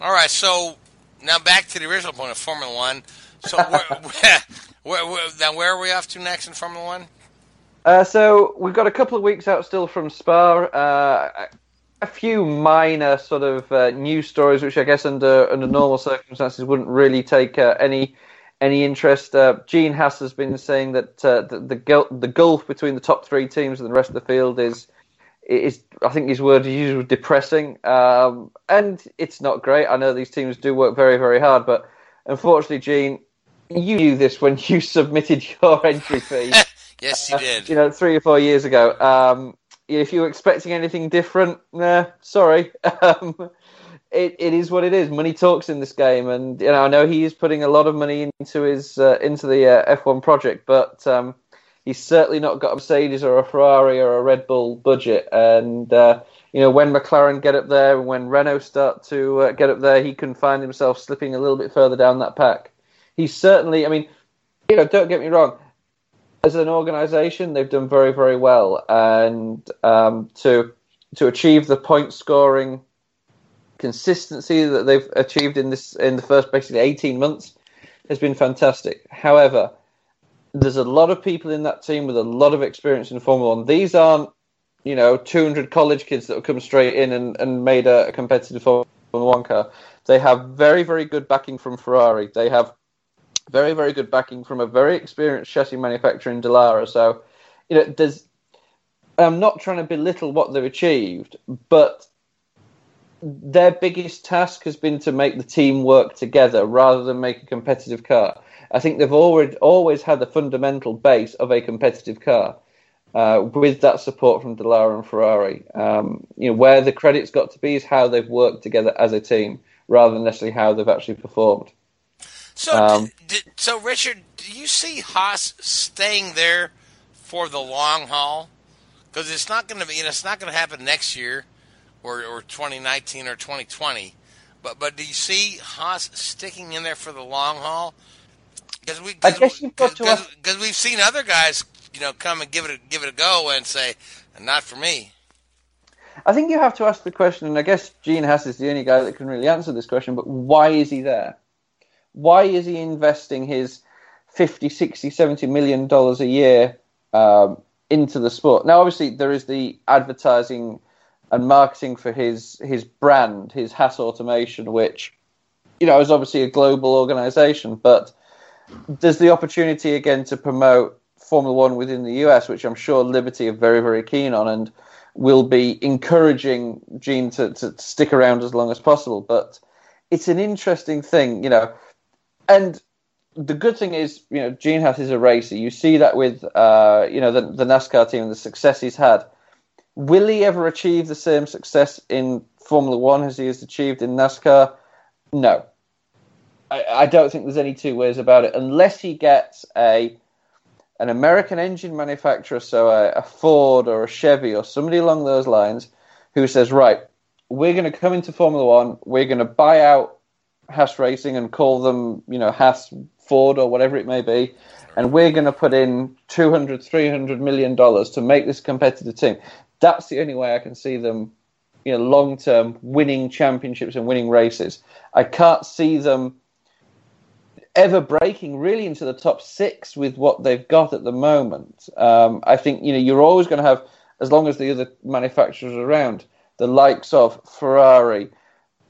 All right, so now back to the original point of Formula One. So where, [LAUGHS] where, where, where, now where are we off to next in Formula One? Uh, so we've got a couple of weeks out still from Spa. Uh, a few minor sort of uh, news stories, which I guess under under normal circumstances wouldn't really take uh, any any interest. Uh, Gene Haas has been saying that uh, the the, gul- the gulf between the top three teams and the rest of the field is is I think his word is usually depressing, um, and it's not great. I know these teams do work very very hard, but unfortunately, Gene, you knew this when [LAUGHS] you submitted your entry fee. [LAUGHS] Yes, you did. you know, three or four years ago. Um, if you're expecting anything different, nah, sorry. [LAUGHS] Um, it, it is what it is. Money talks in this game, and you know I know he is putting a lot of money into his uh, into the uh, F1 project, but um, he's certainly not got a Mercedes or a Ferrari or a Red Bull budget. And uh, you know when McLaren get up there, and when Renault start to uh, get up there, he can find himself slipping a little bit further down that pack. He's certainly, I mean, you know, don't get me wrong as an organisation, they've done very, very well, and um, to to achieve the point scoring consistency that they've achieved in this in the first basically eighteen months has been fantastic. However, there's a lot of people in that team with a lot of experience in Formula One. These aren't, you know, 200 college kids that have come straight in and, and made a, a competitive Formula One car. They have very, very good backing from Ferrari. They have very, very good backing from a very experienced chassis manufacturer in Dallara. So, you know, there's. I'm not trying to belittle what they've achieved, but their biggest task has been to make the team work together rather than make a competitive car. I think they've already always had the fundamental base of a competitive car. Uh, with that support from Dallara and Ferrari, um, you know where the credit's got to be is how they've worked together as a team, rather than necessarily how they've actually performed. So, Um, did, so Richard, do you see Haas staying there for the long haul? Because it's not going to be, you know, it's not going to happen next year, or or 2019 or 2020. But but do you see Haas sticking in there for the long haul? Because we, I guess you've got to ask- because we've seen other guys, you know, come and give it a, give it a go and say, not for me. I think you have to ask the question, and I guess Gene Haas is the only guy that can really answer this question, but why is he there? Why is he investing his 50, 60, 70 million dollars a year um, into the sport? Now, obviously, there is the advertising and marketing for his his brand, his Haas Automation, which you know is obviously a global organization, but there's the opportunity again to promote Formula One within the US, which I'm sure Liberty are very, very keen on and will be encouraging Gene to, to stick around as long as possible. But it's an interesting thing, you know. And the good thing is, you know, Gene Haas is a racer. You see that with, uh, you know, the, the NASCAR team and the success he's had. Will he ever achieve the same success in Formula One as he has achieved in NASCAR? No. I, I don't think there's any two ways about it unless he gets a an American engine manufacturer, so a, a Ford or a Chevy or somebody along those lines, who says, right, we're going to come into Formula One, we're going to buy out Haas Racing and call them, you know, Haas Ford or whatever it may be, and we're going to put in 200, 300 million dollars to make this competitive team. That's the only way I can see them, you know, long term winning championships and winning races. I can't see them ever breaking really into the top six with what they've got at the moment. Um, I think you know you're always going to have, as long as the other manufacturers are around, the likes of Ferrari,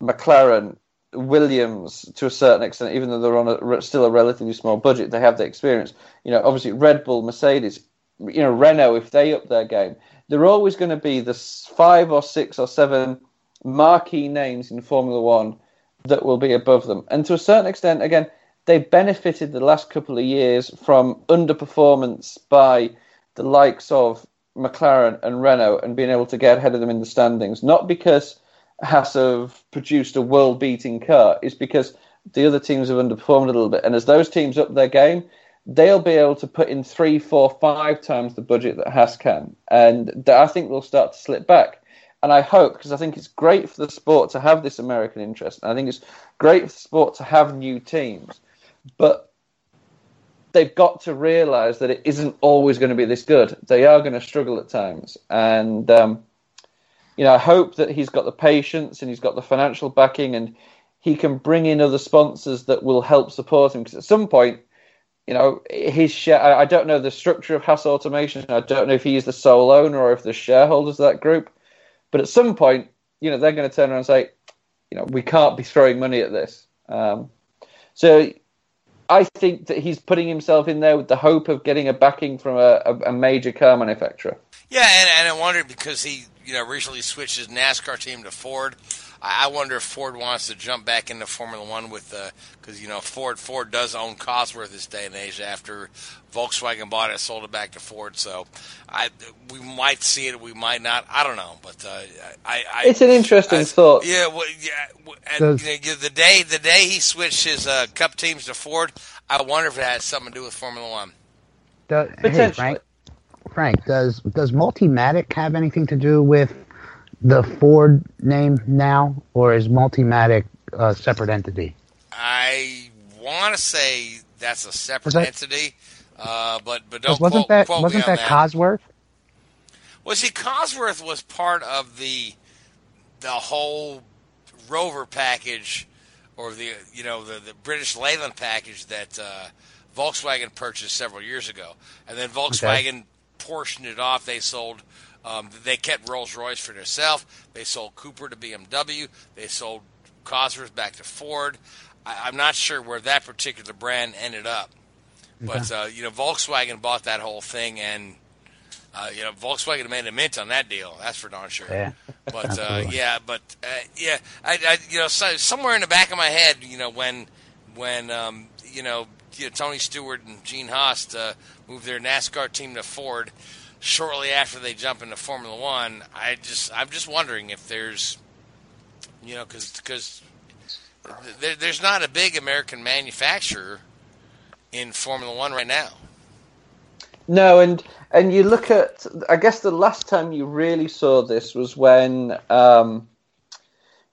McLaren, Williams to a certain extent, even though they're on a, still a relatively small budget, they have the experience. You know, obviously Red Bull, Mercedes, you know Renault, if they up their game, they're always going to be the five or six or seven marquee names in Formula One that will be above them. And to a certain extent, again, they benefited the last couple of years from underperformance by the likes of McLaren and Renault and being able to get ahead of them in the standings. Not because Haas have produced a world beating car, is because the other teams have underperformed a little bit. And as those teams up their game, they'll be able to put in three, four, five times the budget that Haas can. And I think they'll start to slip back. And I hope, because I think it's great for the sport to have this American interest. And I think it's great for the sport to have new teams. But they've got to realize that it isn't always going to be this good. They are going to struggle at times. And, um, you know, I hope that he's got the patience and he's got the financial backing and he can bring in other sponsors that will help support him. Because at some point, you know, his share. I don't know the structure of Haas Automation. I don't know if he's the sole owner or if there's shareholders of that group. But at some point, you know, they're going to turn around and say, you know, we can't be throwing money at this. Um, so I think that he's putting himself in there with the hope of getting a backing from a, a, a major car manufacturer. Yeah, and, and I wondered because he, you know, recently switched his NASCAR team to Ford. I I wonder if Ford wants to jump back into Formula One with, because you know, Ford Ford does own Cosworth this day and age after Volkswagen bought it, and sold it back to Ford. So, I we might see it, we might not. I don't know, but uh, I, I It's an interesting I- thought. Yeah, well, yeah. And, you know, the day the day he switched his uh, Cup teams to Ford, I wonder if it has something to do with Formula One. Do- hey, Potentially. Frank, Frank, does does Multimatic have anything to do with the Ford name now, or is Multimatic a separate entity? I want to say that's a separate that- entity, uh, but but don't wasn't quote, that quote wasn't me on that Cosworth? Well, see, Cosworth was part of the the whole Rover package, or the you know the, the British Leyland package that uh, Volkswagen purchased several years ago, and then Volkswagen portioned it off. They sold. Um, they kept Rolls Royce for themselves. They sold Cooper to BMW. They sold Cosworth back to Ford. I, I'm not sure where that particular brand ended up, but uh, you know Volkswagen bought that whole thing and uh, you know, Volkswagen made a mint on that deal. That's for darn sure. Yeah. But uh, yeah, but uh, yeah, I, I you know so, somewhere in the back of my head, you know, when when um, you know, you know Tony Stewart and Gene Haas uh, moved their NASCAR team to Ford shortly after they jump into Formula One, I just I'm just wondering if there's you know because there, there's not a big American manufacturer in Formula One right now. No, and and you look at. I guess the last time you really saw this was when um,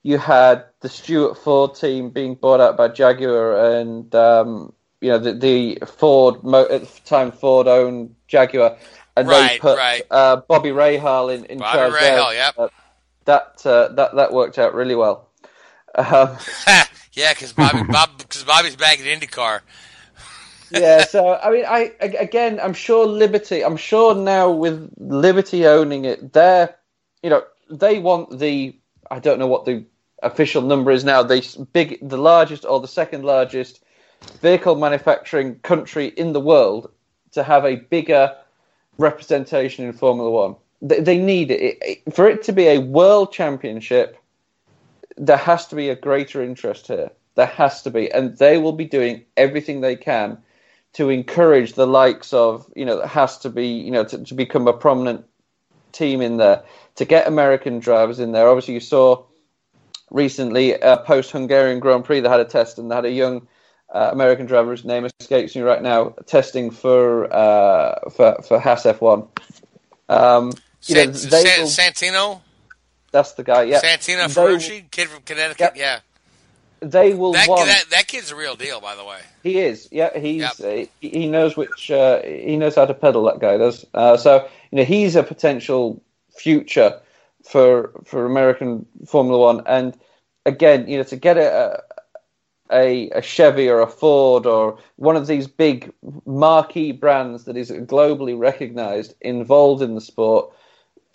you had the Stewart Ford team being bought out by Jaguar, and um, you know the, the Ford at the time Ford owned Jaguar, and they put right. uh, Bobby Rahal in, in Bobby charge. Rahal, there. yep. Uh, that uh, that that worked out really well. [LAUGHS] Um, [LAUGHS] yeah, because Bobby, [LAUGHS] Bob, because Bobby's back at IndyCar. yeah, so I mean, I again, I'm sure Liberty. I'm sure now with Liberty owning it, they're, you know, they want the. I don't know what the official number is now. The big, the largest or the second largest vehicle manufacturing country in the world to have a bigger representation in Formula One. They, they need it. It- for it to be a world championship. There has to be a greater interest here. There has to be, and they will be doing everything they can to encourage the likes of you know that has to be you know to, to become a prominent team in there to get American drivers in there. Obviously, you saw recently uh, post Hungarian Grand Prix they had a test and they had a young uh, American driver whose name escapes me right now testing for uh, for for Haas F1. Um, you know, San, will- Santino, that's the guy. Yeah, Santino Ferrucci, kid from Connecticut. Yeah, They will that, that that kid's a real deal, by the way. He is, yeah. He's uh, he- he knows which uh, he knows how to pedal. That guy does. Uh, so you know he's a potential future for for American Formula One. And again, you know, to get a a, a Chevy or a Ford or one of these big marquee brands that is globally recognized involved in the sport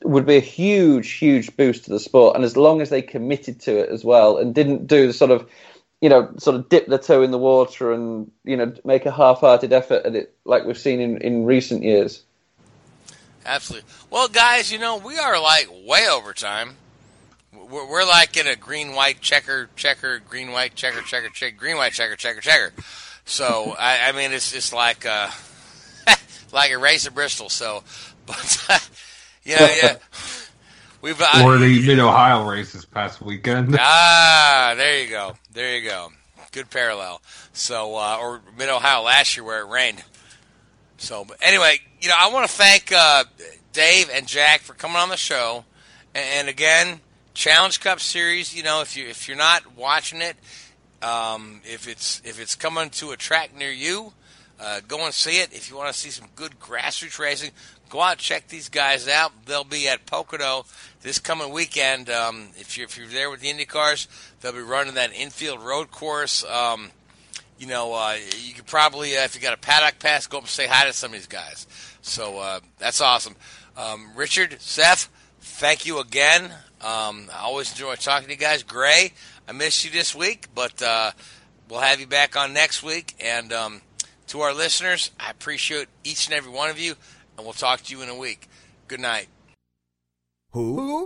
would be a huge, huge boost to the sport. And as long as they committed to it as well and didn't do the sort of, you know, sort of dip their toe in the water and, you know, make a half hearted effort at it like we've seen in, in recent years. Absolutely. Well, guys, you know we are like way over time. We're, we're like in a green white checker checker green white checker checker checker green white checker checker checker. So I, I mean it's it's like uh, [LAUGHS] like a race of Bristol. So, [LAUGHS] but yeah, yeah. We've uh, or the Mid Ohio race this past weekend. [LAUGHS] ah, there you go, there you go. Good parallel. So, uh, or Mid Ohio last year where it rained. So, but anyway, you know, I want to thank uh, Dave and Jack for coming on the show. And, and again, Challenge Cup Series. You know, if you if you're not watching it, um, if it's if it's coming to a track near you, uh, go and see it. If you want to see some good grassroots racing, go out check these guys out. They'll be at Pocono this coming weekend. Um, if you're if you're there with the Indy cars, they'll be running that infield road course. Um, you know, uh, you could probably, uh, if you got a paddock pass, go up and say hi to some of these guys. So uh, that's awesome. Um, Richard, Seth, thank you again. Um, I always enjoy talking to you guys. Gray, I missed you this week, but uh, we'll have you back on next week. And um, to our listeners, I appreciate each and every one of you, and we'll talk to you in a week. Good night. Who?